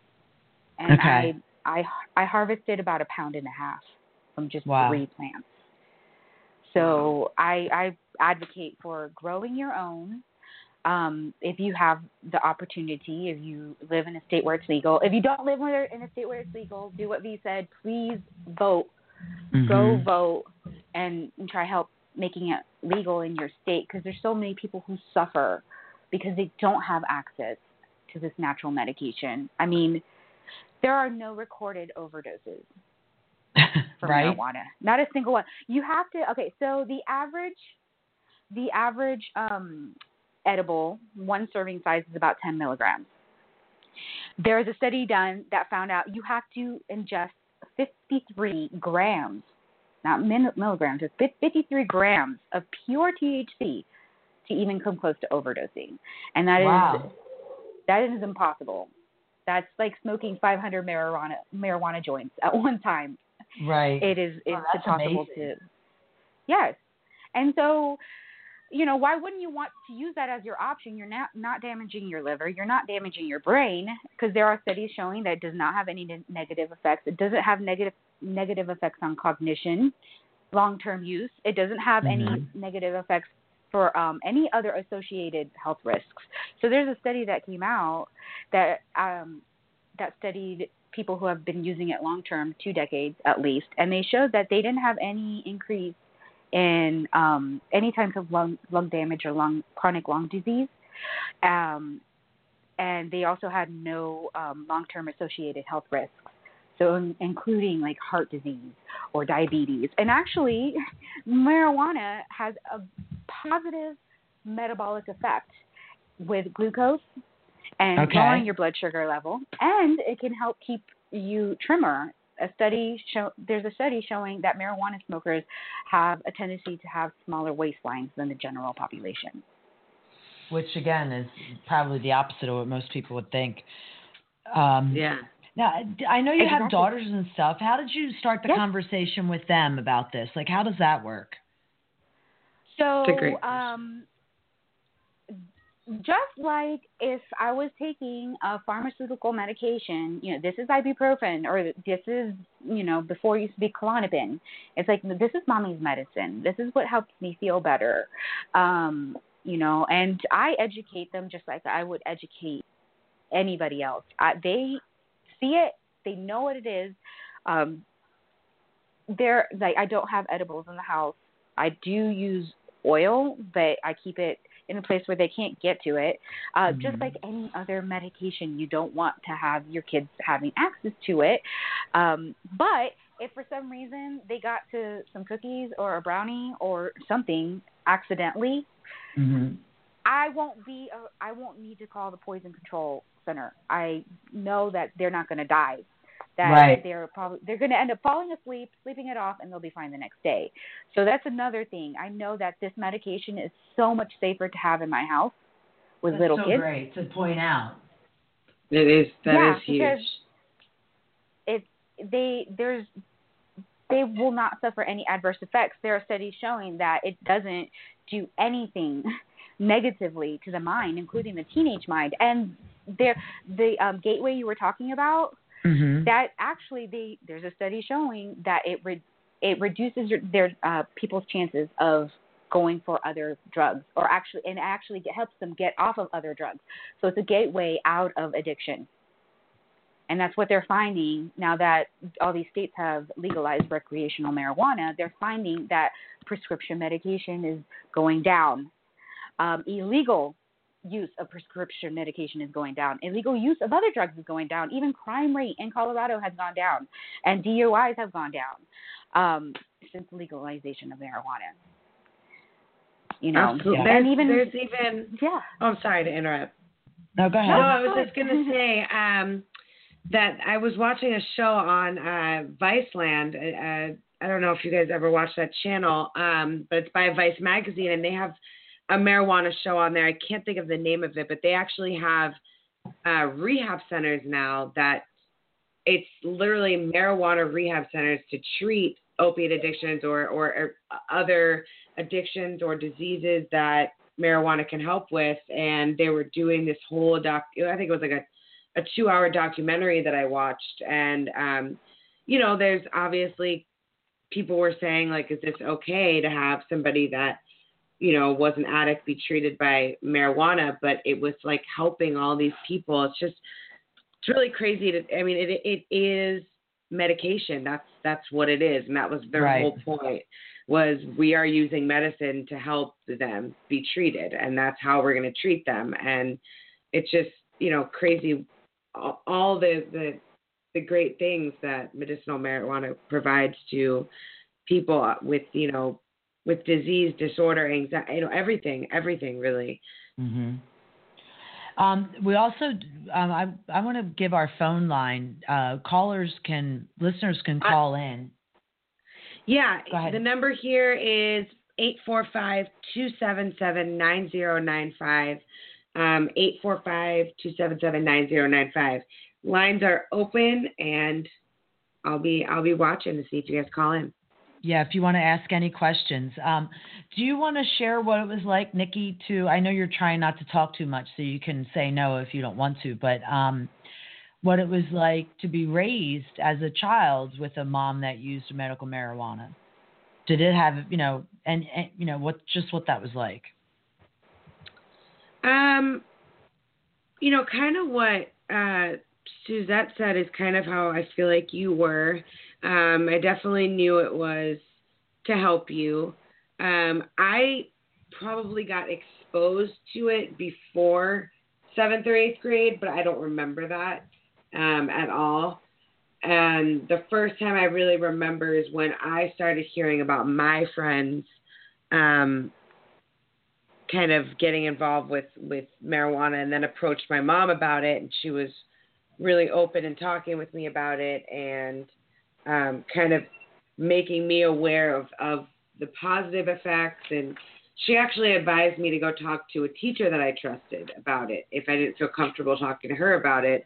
and Okay. I I I harvested about a pound and a half from just Wow. three plants. So I I advocate for growing your own. Um, if you have the opportunity, if you live in a state where it's legal, if you don't live in a state where it's legal, do what V said. Please vote go Mhm. vote and, and try help making it legal in your state because there's so many people who suffer because they don't have access to this natural medication. I mean, there are no recorded overdoses *laughs* from right? marijuana. Not a single one. You have to okay, so the average the average um edible one serving size is about 10 milligrams. There is a study done that found out you have to ingest 53 grams, not milligrams, it's 53 grams of pure THC to even come close to overdosing. And that is Wow. that is impossible. That's like smoking 500 marijuana marijuana joints at one time Right. it is it's impossible amazing. to yes and so you know why wouldn't you want to use that as your option? You're not not damaging your liver. You're not damaging your brain because there are studies showing that it does not have any ne- negative effects. It doesn't have negative negative effects on cognition long term use. It doesn't have any Mhm. negative effects for um, any other associated health risks. So there's a study that came out that um, that studied people who have been using it long term, two decades at least, and they showed that they didn't have any increase in um, any types of lung lung damage or lung chronic lung disease. Um, and they also had no um, long term associated health risks. So, in, including like heart disease or diabetes. And actually, *laughs* marijuana has a positive metabolic effect with glucose and Okay. lowering your blood sugar level, and it can help keep you trimmer. A study show there's a study showing that marijuana smokers have a tendency to have smaller waistlines than the general population. Which again is probably the opposite of what most people would think. Um, Yeah. Now, I know you have daughters and stuff. How did you start the Yes. conversation with them about this? Like, how does that work? So, It's a great um, just like if I was taking a pharmaceutical medication, you know, this is ibuprofen or this is, you know, before it used to be Klonopin. It's like this is mommy's medicine. This is what helps me feel better. Um, you know, and I educate them just like I would educate anybody else. I, they see it, they know what it is. Um, they're like I don't have edibles in the house. I do use oil, but I keep it in a place where they can't get to it. Uh, Just Mhm. like any other medication, you don't want to have your kids having access to it. Um, but if for some reason they got to some cookies or a brownie or something accidentally, Mm-hmm. I won't be. Uh, I won't need to call the poison control center. I know that they're not going to die. That Right. they're probably they're going to end up falling asleep, sleeping it off, and they'll be fine the next day. So that's another thing. I know that this medication is so much safer to have in my house with That's little so kids. great to point out. It is. That is Yeah, huge. because- It they there's they will not suffer any adverse effects. There are studies showing that it doesn't do anything *laughs* negatively to the mind, including the teenage mind. And there the um, gateway you were talking about Mhm. that actually they there's a study showing that it re, it reduces their uh, people's chances of going for other drugs or actually and actually get, helps them get off of other drugs. So it's a gateway out of addiction. And that's what they're finding now that all these states have legalized recreational marijuana. They're finding that prescription medication is going down. Um, illegal use of prescription medication is going down. Illegal use of other drugs is going down. Even crime rate in Colorado has gone down, and DUIs have gone down um, since legalization of marijuana. You know, Absolutely. and There's, even there's even. yeah, Oh, I'm sorry to interrupt. No, go ahead. No, I was just gonna *laughs* say um, that I was watching a show on uh, Viceland. Uh, I don't know if you guys ever watched that channel, um, but it's by Vice Magazine, and they have a marijuana show on there. I can't think of the name of it, but they actually have uh, rehab centers now that it's literally marijuana rehab centers to treat opiate addictions or, or, or other addictions or diseases that marijuana can help with. And they were doing this whole doc, I think it was like a, a two hour documentary that I watched. And, um, you know, there's obviously people were saying, like, is this okay to have somebody that, you know, was an addict be treated by marijuana? But it was like helping all these people. It's just, it's really crazy to, I mean, it, it is medication. That's, that's what it is. And that was their Right. whole point was we are using medicine to help them be treated and that's how we're going to treat them and it's just you know crazy all, all the the the great things that medicinal marijuana provides to people with you know with disease disorder anxiety you know everything everything really Mm-hmm. Um, we also, um, I, I want to give our phone line. Uh, callers can, listeners can I- call in. Yeah, the number here is 845-277-9095. Um, 845-277-9095. Lines are open and I'll be I'll be watching to see if you guys call in. Yeah, if you want to ask any questions. Um, do you want to share what it was like, Nikki, to, I know you're trying not to talk too much, so you can say no if you don't want to, but um, what it was like to be raised as a child with a mom that used medical marijuana. Did it have, you know, and, and you know, what, just what that was like? Um, you know, kind of what uh, Suset said is kind of how I feel like you were. Um, I definitely knew it was to help you. Um, I probably got exposed to it before seventh or eighth grade, but I don't remember that um, at all. And the first time I really remember is when I started hearing about my friends um, kind of getting involved with with marijuana and then approached my mom about it and she was really open and talking with me about it and um, kind of making me aware of, of the positive effects and she actually advised me to go talk to a teacher that I trusted about it if I didn't feel comfortable talking to her about it.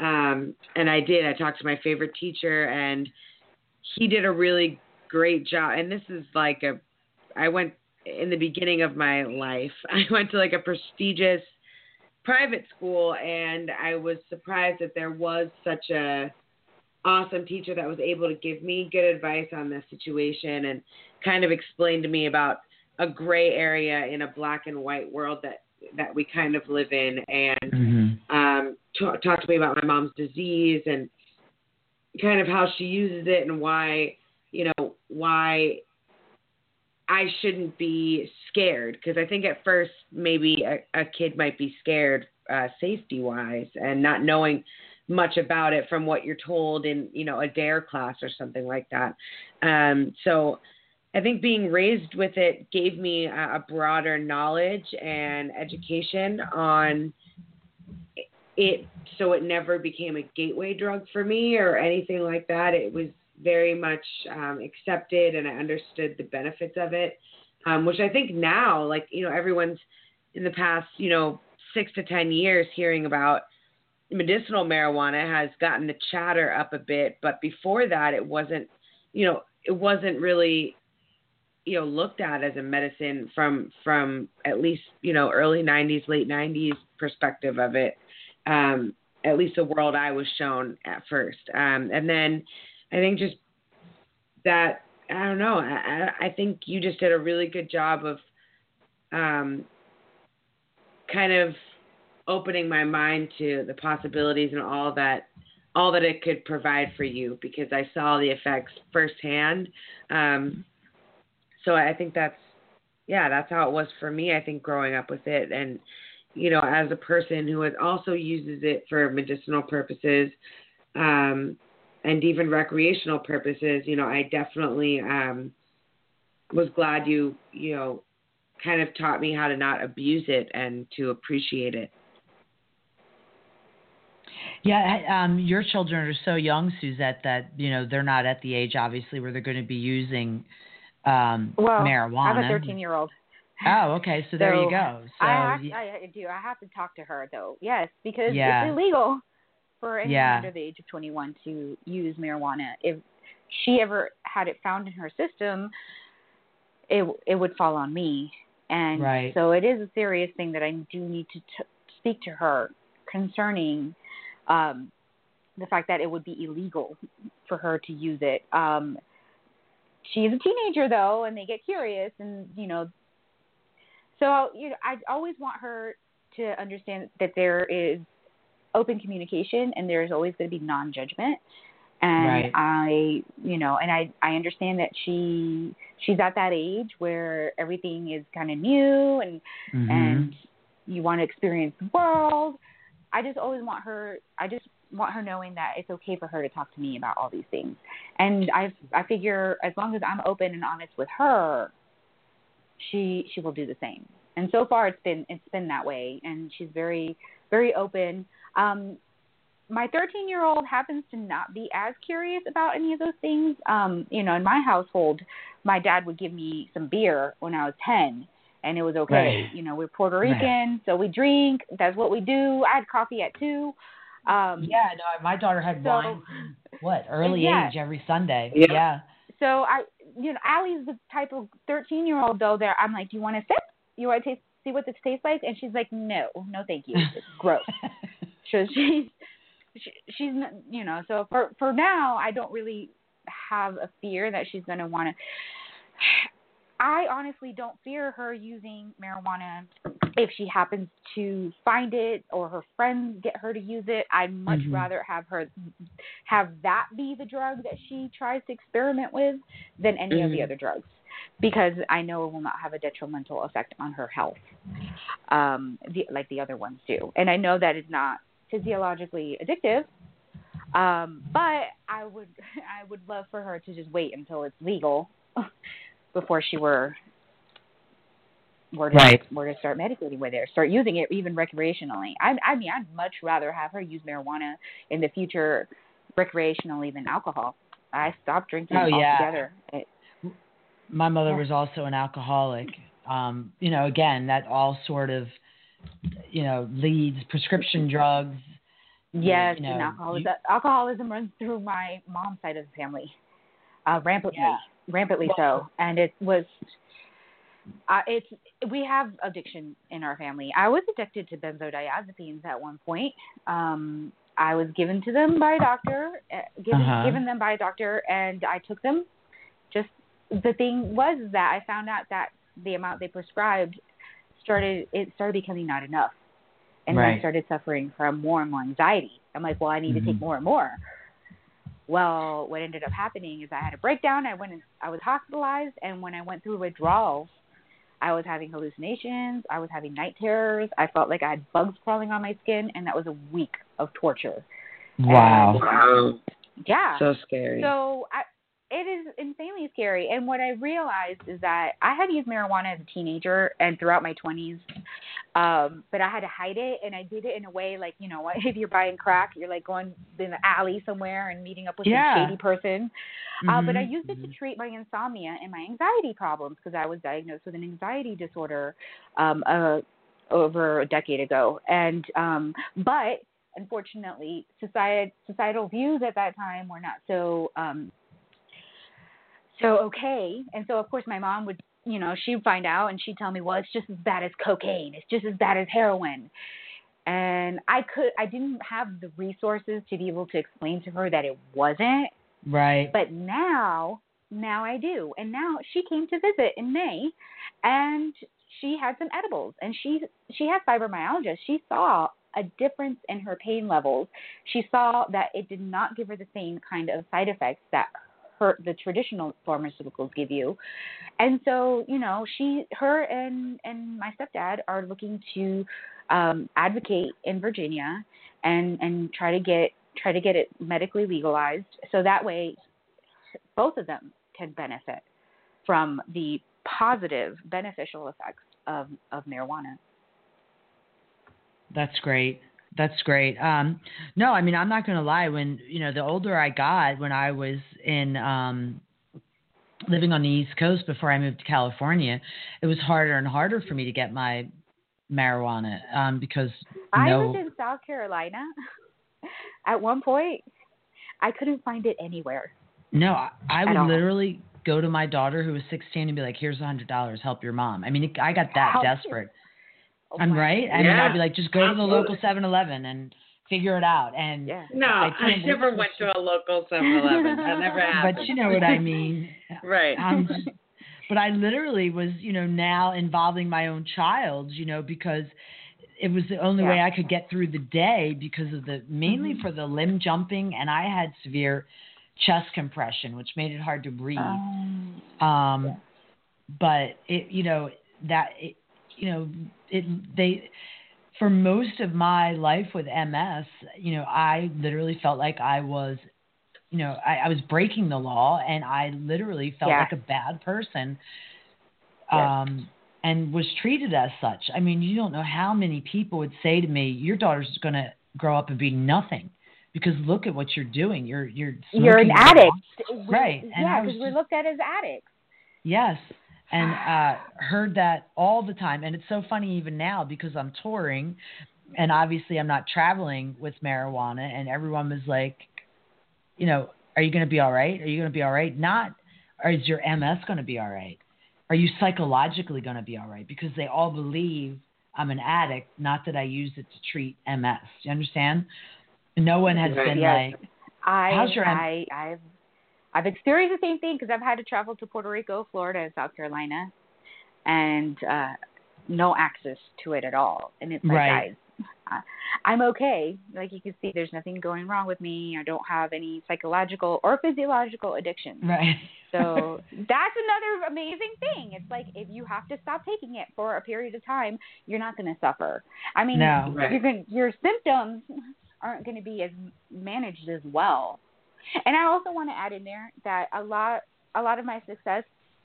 Um, and I did. I talked to my favorite teacher and he did a really great job. And this is like a, I went in the beginning of my life, *laughs* I went to like a prestigious private school and I was surprised that there was such a awesome teacher that was able to give me good advice on the situation and kind of explain to me about a gray area in a black and white world that that we kind of live in and Mm-hmm. um, talk, talk to me about my mom's disease and kind of how she uses it and why, you know, why I shouldn't be scared. Because I think at first maybe a, a kid might be scared uh, safety wise and not knowing much about it from what you're told in, you know, a DARE class or something like that. Um, so I think being raised with it gave me a, a broader knowledge and education on it so it never became a gateway drug for me or anything like that. It was very much um, accepted and I understood the benefits of it, um, which I think now, like, you know, everyone's in the past, you know, six to 10 years hearing about medicinal marijuana has gotten the chatter up a bit. But before that, it wasn't, you know, it wasn't really you know looked at as a medicine from from at least you know early 90s late 90s perspective of it um, at least the world I was shown at first. Um, and then I think just that I don't know. I, I think you just did a really good job of um, kind of opening my mind to the possibilities and all that all that it could provide for you because I saw the effects firsthand. Um, so I think that's yeah, that's how it was for me. I think growing up with it, and you know, as a person who also uses it for medicinal purposes, um, and even recreational purposes, you know, I definitely um, was glad you you know kind of taught me how to not abuse it and to appreciate it. Yeah, um, your children are so young, Suset, that you know they're not at the age, obviously, where they're going to be using um, Well, marijuana. I have a 13 year old. Oh, okay. So there you go. So I, I do. I have to talk to her though. Yes, because Yeah. it's illegal for anyone Yeah. under the age of 21 to use marijuana. If she ever had it found in her system, it it would fall on me. And Right. so it is a serious thing that I do need to t- speak to her concerning um, the fact that it would be illegal for her to use it. Um, she's a teenager though, and they get curious, and you know, so you know, I always want her to understand that there is open communication, and there is always going to be non-judgment. And Right. I, you know, and I, I understand that she, she's at that age where everything is kind of new, and Mhm. and you want to experience the world. I just always want her. I just want her knowing that it's okay for her to talk to me about all these things. And I I figure as long as I'm open and honest with her, she she will do the same. And so far it's been it's been that way and she's very very open. Um my 13 year old happens to not be as curious about any of those things. Um, you know, in my household, my dad would give me some beer when I was 10 and it was okay. Right. You know, we're Puerto Right. Rican, so we drink. That's what we do. I had coffee at 2. Um, yeah, no, my daughter had so- wine. What early Yeah. age every Sunday? Yeah. yeah. So I, you know, Allie's the type of 13 year old though that I'm like, do you want to sip? You want to taste, see what this tastes like? And she's like, no, no, thank you. It's *laughs* gross. So she's, she, she's, you know, so for for now, I don't really have a fear that she's gonna want to. I honestly don't fear her using marijuana if she happens to find it or her friends get her to use it. I'd much Mhm. rather have her have that be the drug that she tries to experiment with than any of the Mhm. other drugs because I know it will not have a detrimental effect on her health um, the, like the other ones do. And I know that it's not physiologically addictive, um, but I would *laughs* I would love for her to just wait until it's legal before she were were to, Right. were to start medicating with it, start using it even recreationally. I, I mean, I'd much rather have her use marijuana in the future recreationally than alcohol. I stopped drinking Oh, yeah. altogether. It, My mother Yeah. was also an alcoholic. Um, you know, again, that all sort of, you know, leads prescription drugs. yes, you know, and alcoholism, you- alcoholism runs through my mom's side of the family, uh, rampantly, Yeah. Rampantly so. And it was, uh, it's we have addiction in our family. I was addicted to benzodiazepines at one point. Um, I was given to them by a doctor, uh, given Uh-huh. given them by a doctor, and I took them. Just the thing was that I found out that the amount they prescribed started it started becoming not enough, and then I started suffering from more and more anxiety. I'm like, well, I need to take Mhm. more and more. Well, what ended up happening is I had a breakdown. I went, and, I was hospitalized, and when I went through withdrawals, I was having hallucinations. I was having night terrors. I felt like I had bugs crawling on my skin, and that was a week of torture. Wow. Wow. Yeah. So scary. So I, it is insanely scary. And what I realized is that I had used marijuana as a teenager and throughout my 20s, um, but I had to hide it, and I did it in a way like you know, *laughs* if you're buying crack, you're like going in the alley somewhere and meeting up with Yeah. some shady person. Uh, but I Mhm. used it to treat my insomnia and my anxiety problems because I was diagnosed with an anxiety disorder um, uh, over a decade ago. And um, but unfortunately, society, societal views at that time were not so um, so okay. And so of course my mom would, you know, she'd find out and she'd tell me, well, it's just as bad as cocaine. It's just as bad as heroin. and I could I didn't have the resources to be able to explain to her that it wasn't. Right. But now, now I do. And now she came to visit in May and she had some edibles and she she has fibromyalgia. She saw a difference in her pain levels. She saw that it did not give her the same kind of side effects that her the traditional pharmaceuticals give you. And so, you know, she her and and my stepdad are looking to um advocate in Virginia and and try to get try to get it medically legalized so that way both of them can benefit from the positive beneficial effects of, of marijuana. That's great. That's great. Um, no, I mean, I'm not going to lie. When, you know, the older I got, when I was in, um, living on the East Coast before I moved to California, it was harder and harder for me to get my marijuana um, because I no, was in South Carolina *laughs* at one point. I couldn't find it anywhere. no, I, I would all. literally go to my daughter who was 16 and be like, "Here's a hundred dollars, help your mom." I mean, it, I got that Help desperate. Oh I'm right. I mean, Yeah, I'd be like, just go to the local absolutely. 7-Eleven and figure it out. And Yeah. No, I I, never went to a local 7-Eleven. That never happened. *laughs* but you know what I mean. *laughs* right. I'm but I literally was, you know, now involving my own child, you know, because it was the only way I could get through the day because of the mainly Mhm. for the limb jumping, and I had severe chest compression, which made it hard to breathe. Um, Um, but it, you know, that, it, you know, it, they, for most of my life with MS, you know, I literally felt like I was, you know, I, I was breaking the law and I literally felt Yeah. like a bad person. Yeah. Um, and was treated as such. I mean, you don't know how many people would say to me, "Your daughter's going to grow up and be nothing," because look at what you're doing. You're you're you're an addict. Right, and Yeah, because we're looked at as addicts. Yes. And uh, heard that all the time. And it's so funny even now because I'm touring and obviously I'm not traveling with marijuana. And everyone was like, you know, are you going to be all right? Are you going to be all right? Not, or is your MS going to be all right? Are you psychologically going to be all right? Because they all believe I'm an addict, not that I use it to treat MS. You understand? No one has been Yes. like, I How's your- I I've I've experienced the same thing because I've had to travel to Puerto Rico, Florida, and South Carolina, and uh no access to it at all. And it's like, Right. guys, I'm okay. Like you can see, there's nothing going wrong with me. I don't have any psychological or physiological addictions. right. So *laughs* that's another amazing thing. It's like if you have to stop taking it for a period of time, you're not going to suffer. I mean, No. Right. you're your symptoms aren't going to be as managed as well. And I also want to add in there that a lot a lot of my success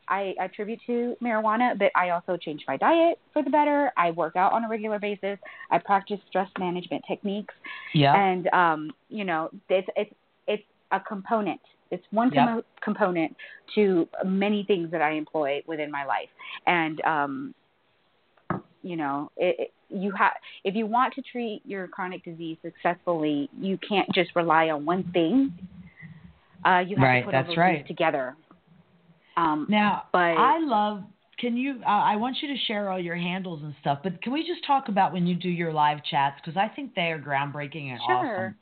I attribute to marijuana, but I also changed my diet for the better. I work out on a regular basis. I practice stress management techniques yeah. and um, you know, it's it's it's a component. It's one Yep. commo- component to many things that I employ within my life, and um, you know, it, it, you have if you want to treat your chronic disease successfully, you can't just rely on one thing. Uh, you have Right, to put that's all those right. things together. Um, Now, but I love. Can you? Uh, I want you to share all your handles and stuff, but can we just talk about when you do your live chats because I think they are groundbreaking and Sure. awesome.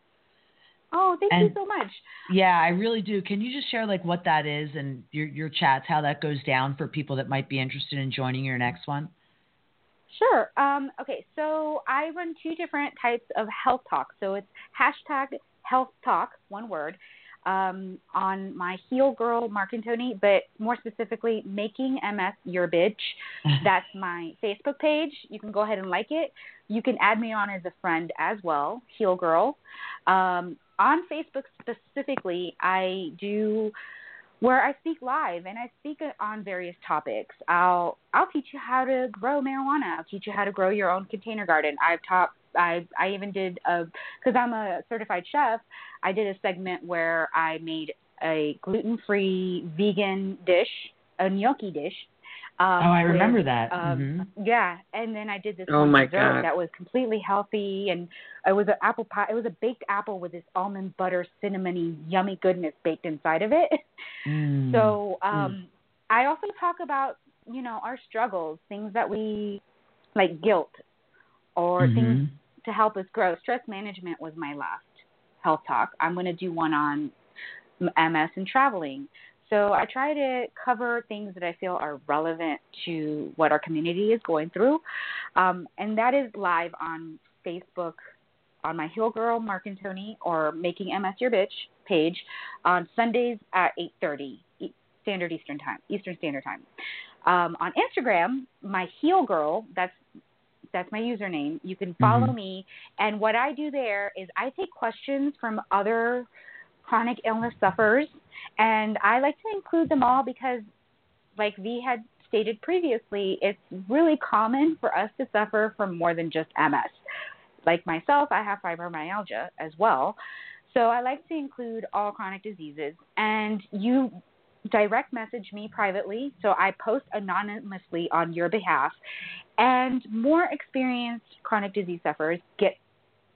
oh, thank And- you so much. Yeah, I really do. Can you just share like what that is and your your chats, how that goes down for people that might be interested in joining your next one? Sure. Um, okay, so I run two different types of health talk. So it's hashtag health talk, one word, um, on my Healgirl Mark and Tony, but more specifically, Making MS Your Bitch. *laughs* That's my Facebook page. You can go ahead and like it. You can add me on as a friend as well, Healgirl. Um, on Facebook specifically, I do where I speak live and I speak on various topics. I'll I'll teach you how to grow marijuana. I'll teach you how to grow your own container garden. I've taught I I even did a because I'm a certified chef. I did a segment where I made a gluten-free vegan dish, a gnocchi dish. Um, oh, I with, remember that. um, Mhm. Yeah, and then I did this Oh one my dessert God. that was completely healthy, and it was an apple pie. It was a baked apple with this almond butter, cinnamony, yummy goodness baked inside of it. Mm. So um, I also talk about you know our struggles, things that we like guilt, or things Mhm. To help us grow. Stress management was my last health talk. I'm going to do one on MS and traveling. So I try to cover things that I feel are relevant to what our community is going through, um, and that is live on Facebook on my Healgirl Mark and Tony or Making MS Your Bitch page on Sundays at 8:30 E- Standard Eastern Time, Eastern Standard Time. Um, on Instagram, my Healgirl, that's that's my username. You can follow Mhm. me, and what I do there is I take questions from other chronic illness sufferers, and I like to include them all because, like V had stated previously, it's really common for us to suffer from more than just MS. Like myself, I have fibromyalgia as well. So I like to include all chronic diseases. And you direct message me privately, so I post anonymously on your behalf. And more experienced chronic disease sufferers get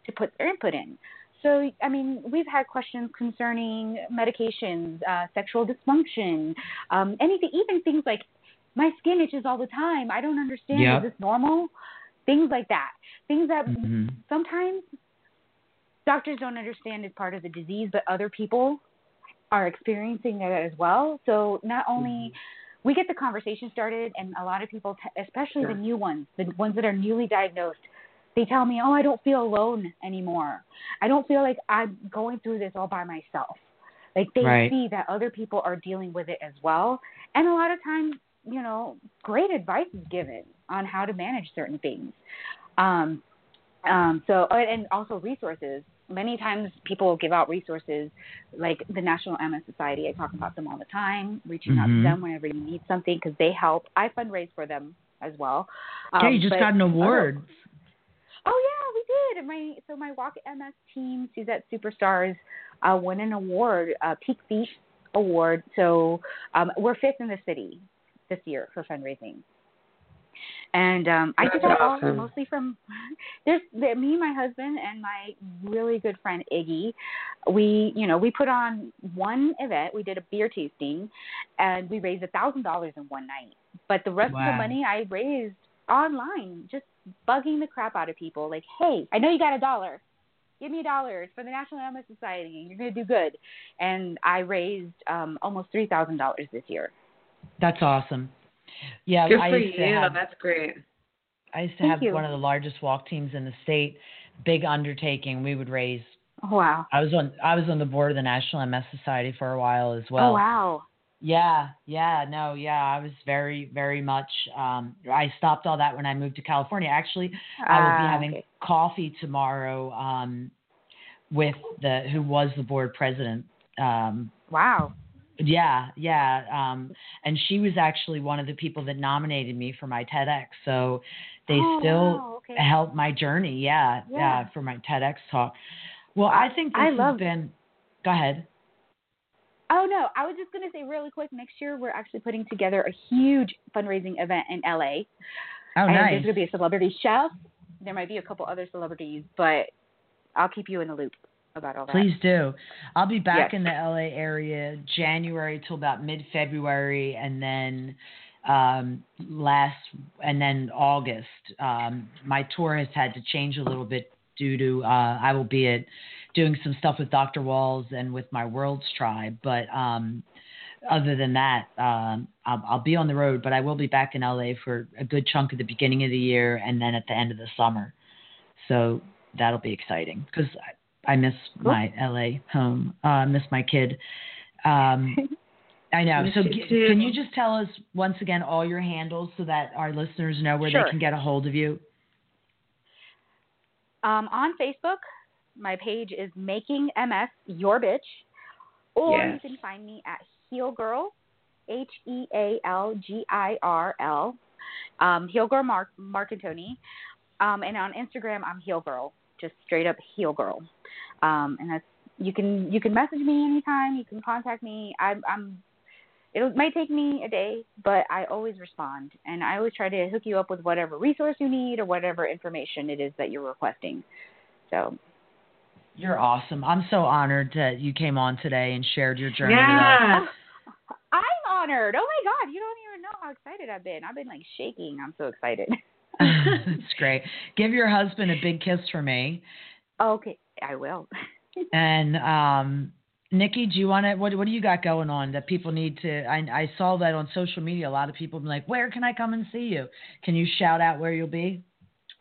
to put their input in. So, I mean, we've had questions concerning medications, uh, sexual dysfunction, um, anything, even things like my skin itches all the time. I don't understand. Yep. Is this normal? Things like that. Things that Mhm. sometimes doctors don't understand as part of the disease, but other people are experiencing that as well. So not only we get the conversation started, and a lot of people, t- especially the new ones, the ones that are newly diagnosed, they tell me, "Oh, I don't feel alone anymore. I don't feel like I'm going through this all by myself." Like they Right. see that other people are dealing with it as well, and a lot of times, you know, great advice is given on how to manage certain things. Um, um, so, and also resources. Many times people give out resources like the National MS Society. I talk about them all the time, reaching out to Mhm. them whenever you need something because they help. I fundraise for them as well. yeah, Um, you just but got an award. Oh yeah, we did. My so my Walk MS team, Suset Superstars, uh, won an award, a Peak Feet Award. So um, we're fifth in the city this year for fundraising. And um, I did that all mostly from *laughs* there, me, my husband, and my really good friend Iggy. We, you know, we put on one event. We did a beer tasting, and we raised a thousand dollars in one night. But the rest of the money I raised online, just bugging the crap out of people. Like, hey, I know you got a dollar. Give me a dollar. It's for the National MS Society. You're going to do good. And I raised um, almost three thousand dollars this year. That's awesome. Yeah, Good I for you. have That's great. I used to Thank have you. one of the largest walk teams in the state. Big undertaking. We would raise. Oh, wow. I was on. I was on the board of the National MS Society for a while as well. oh wow. Yeah, yeah, no, yeah. I was very, very much. Um, I stopped all that when I moved to California. Actually, I will be Ah, having okay. coffee tomorrow um, with the who was the board president. Um, Wow. Yeah, yeah. Um, and she was actually one of the people that nominated me for my TEDx. So they Oh, still wow, okay. helped my journey. Yeah, yeah, for my TEDx talk. Well, I think this I has love- been. Go ahead. Oh no, I was just gonna say really quick. Next year, we're actually putting together a huge fundraising event in LA. Oh, and nice. there's gonna be a celebrity chef. There might be a couple other celebrities, but I'll keep you in the loop about all that. Please do. I'll be back Yes. in the LA area January till about mid February, and then um, last and then August. Um, my tour has had to change a little bit due to uh, I will be at doing some stuff with Dr. Wahls and with my Worlds Tribe, but um, other than that, um, I'll, I'll be on the road. But I will be back in LA for a good chunk at the beginning of the year, and then at the end of the summer. So that'll be exciting because I, miss Cool. my LA home. Uh, I miss my kid. Um, *laughs* I know. So g- can you just tell us once again all your handles so that our listeners know where Sure. they can get a hold of you? Um, on Facebook, my page is Making MS Your Bitch, or Yes. you can find me at Healgirl, H E A L G I R L, um, Healgirl Mark Marcantoni, um, and on Instagram I'm Healgirl, just straight up Healgirl, um, and that's you can you can message me anytime, you can contact me. I'm I'm it might take me a day, but I always respond, and I always try to hook you up with whatever resource you need or whatever information it is that you're requesting. So You're awesome. I'm so honored that you came on today and shared your journey. Yeah. *laughs* I'm honored. Oh my God, you don't even know how excited I've been. I've been like shaking. I'm so excited. *laughs* *laughs* That's great. Give your husband a big kiss for me. Okay, I will. *laughs* And um, Nikki, do you want to? What What do you got going on that people need to? I I saw that on social media. A lot of people have like, "Where can I come and see you?" Can you shout out where you'll be?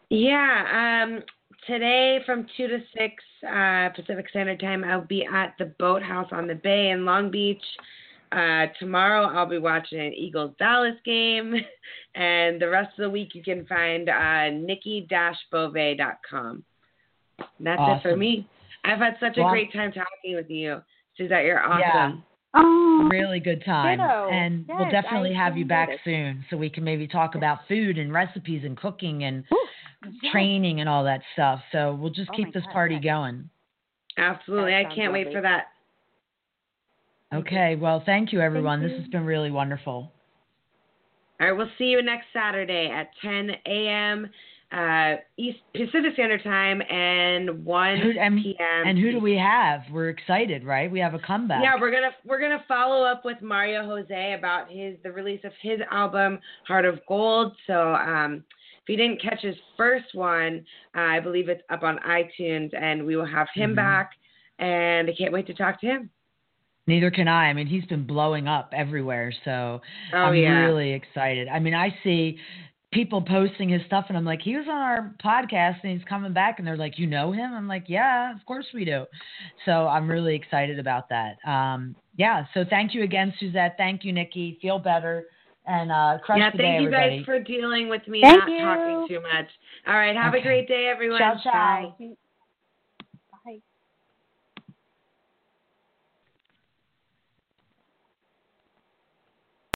Yeah, um, today from 2 to 6 uh, Pacific Standard Time, I'll be at the Boathouse on the Bay in Long Beach. Uh, tomorrow, I'll be watching an Eagles Dallas game. *laughs* And the rest of the week, you can find uh, nikki-bove.com. That's it for me. I've had such a Well, great time talking with you. Suset, you're awesome. Yeah. Oh, Really good time. Ditto. And we'll definitely I have you back it. soon so we can maybe talk about food and recipes and cooking and yes. training and all that stuff. So we'll just Oh keep this God, party yes. going. Absolutely. I can't wait for that. Okay. Well, thank you, everyone. This you. has been really wonderful. All right, we'll see you next Saturday at 10 a.m. Uh, East Pacific Standard Time and 1 Who- and- p.m. And who do we have? We're excited, right? We have a comeback. Yeah, we're gonna we're gonna follow up with Mario Jose about his the release of his album Heart of Gold. So um, if you didn't catch his first one, uh, I believe it's up on iTunes, and we will have him Mhm. back. And I can't wait to talk to him. Neither can I. I mean, he's been blowing up everywhere. So Oh I'm yeah. really excited. I mean, I see people posting his stuff, and I'm like, he was on our podcast, and he's coming back, and they're like, you know him? I'm like, yeah, of course we do. So I'm really excited about that. Um, yeah. So thank you again, Suset. Thank you, Nikki. Feel better and uh, crush yeah, the thank you everybody. guys for dealing with me Thank not you. talking too much. All right, have Okay. a great day, everyone. Ciao, ciao. Bye.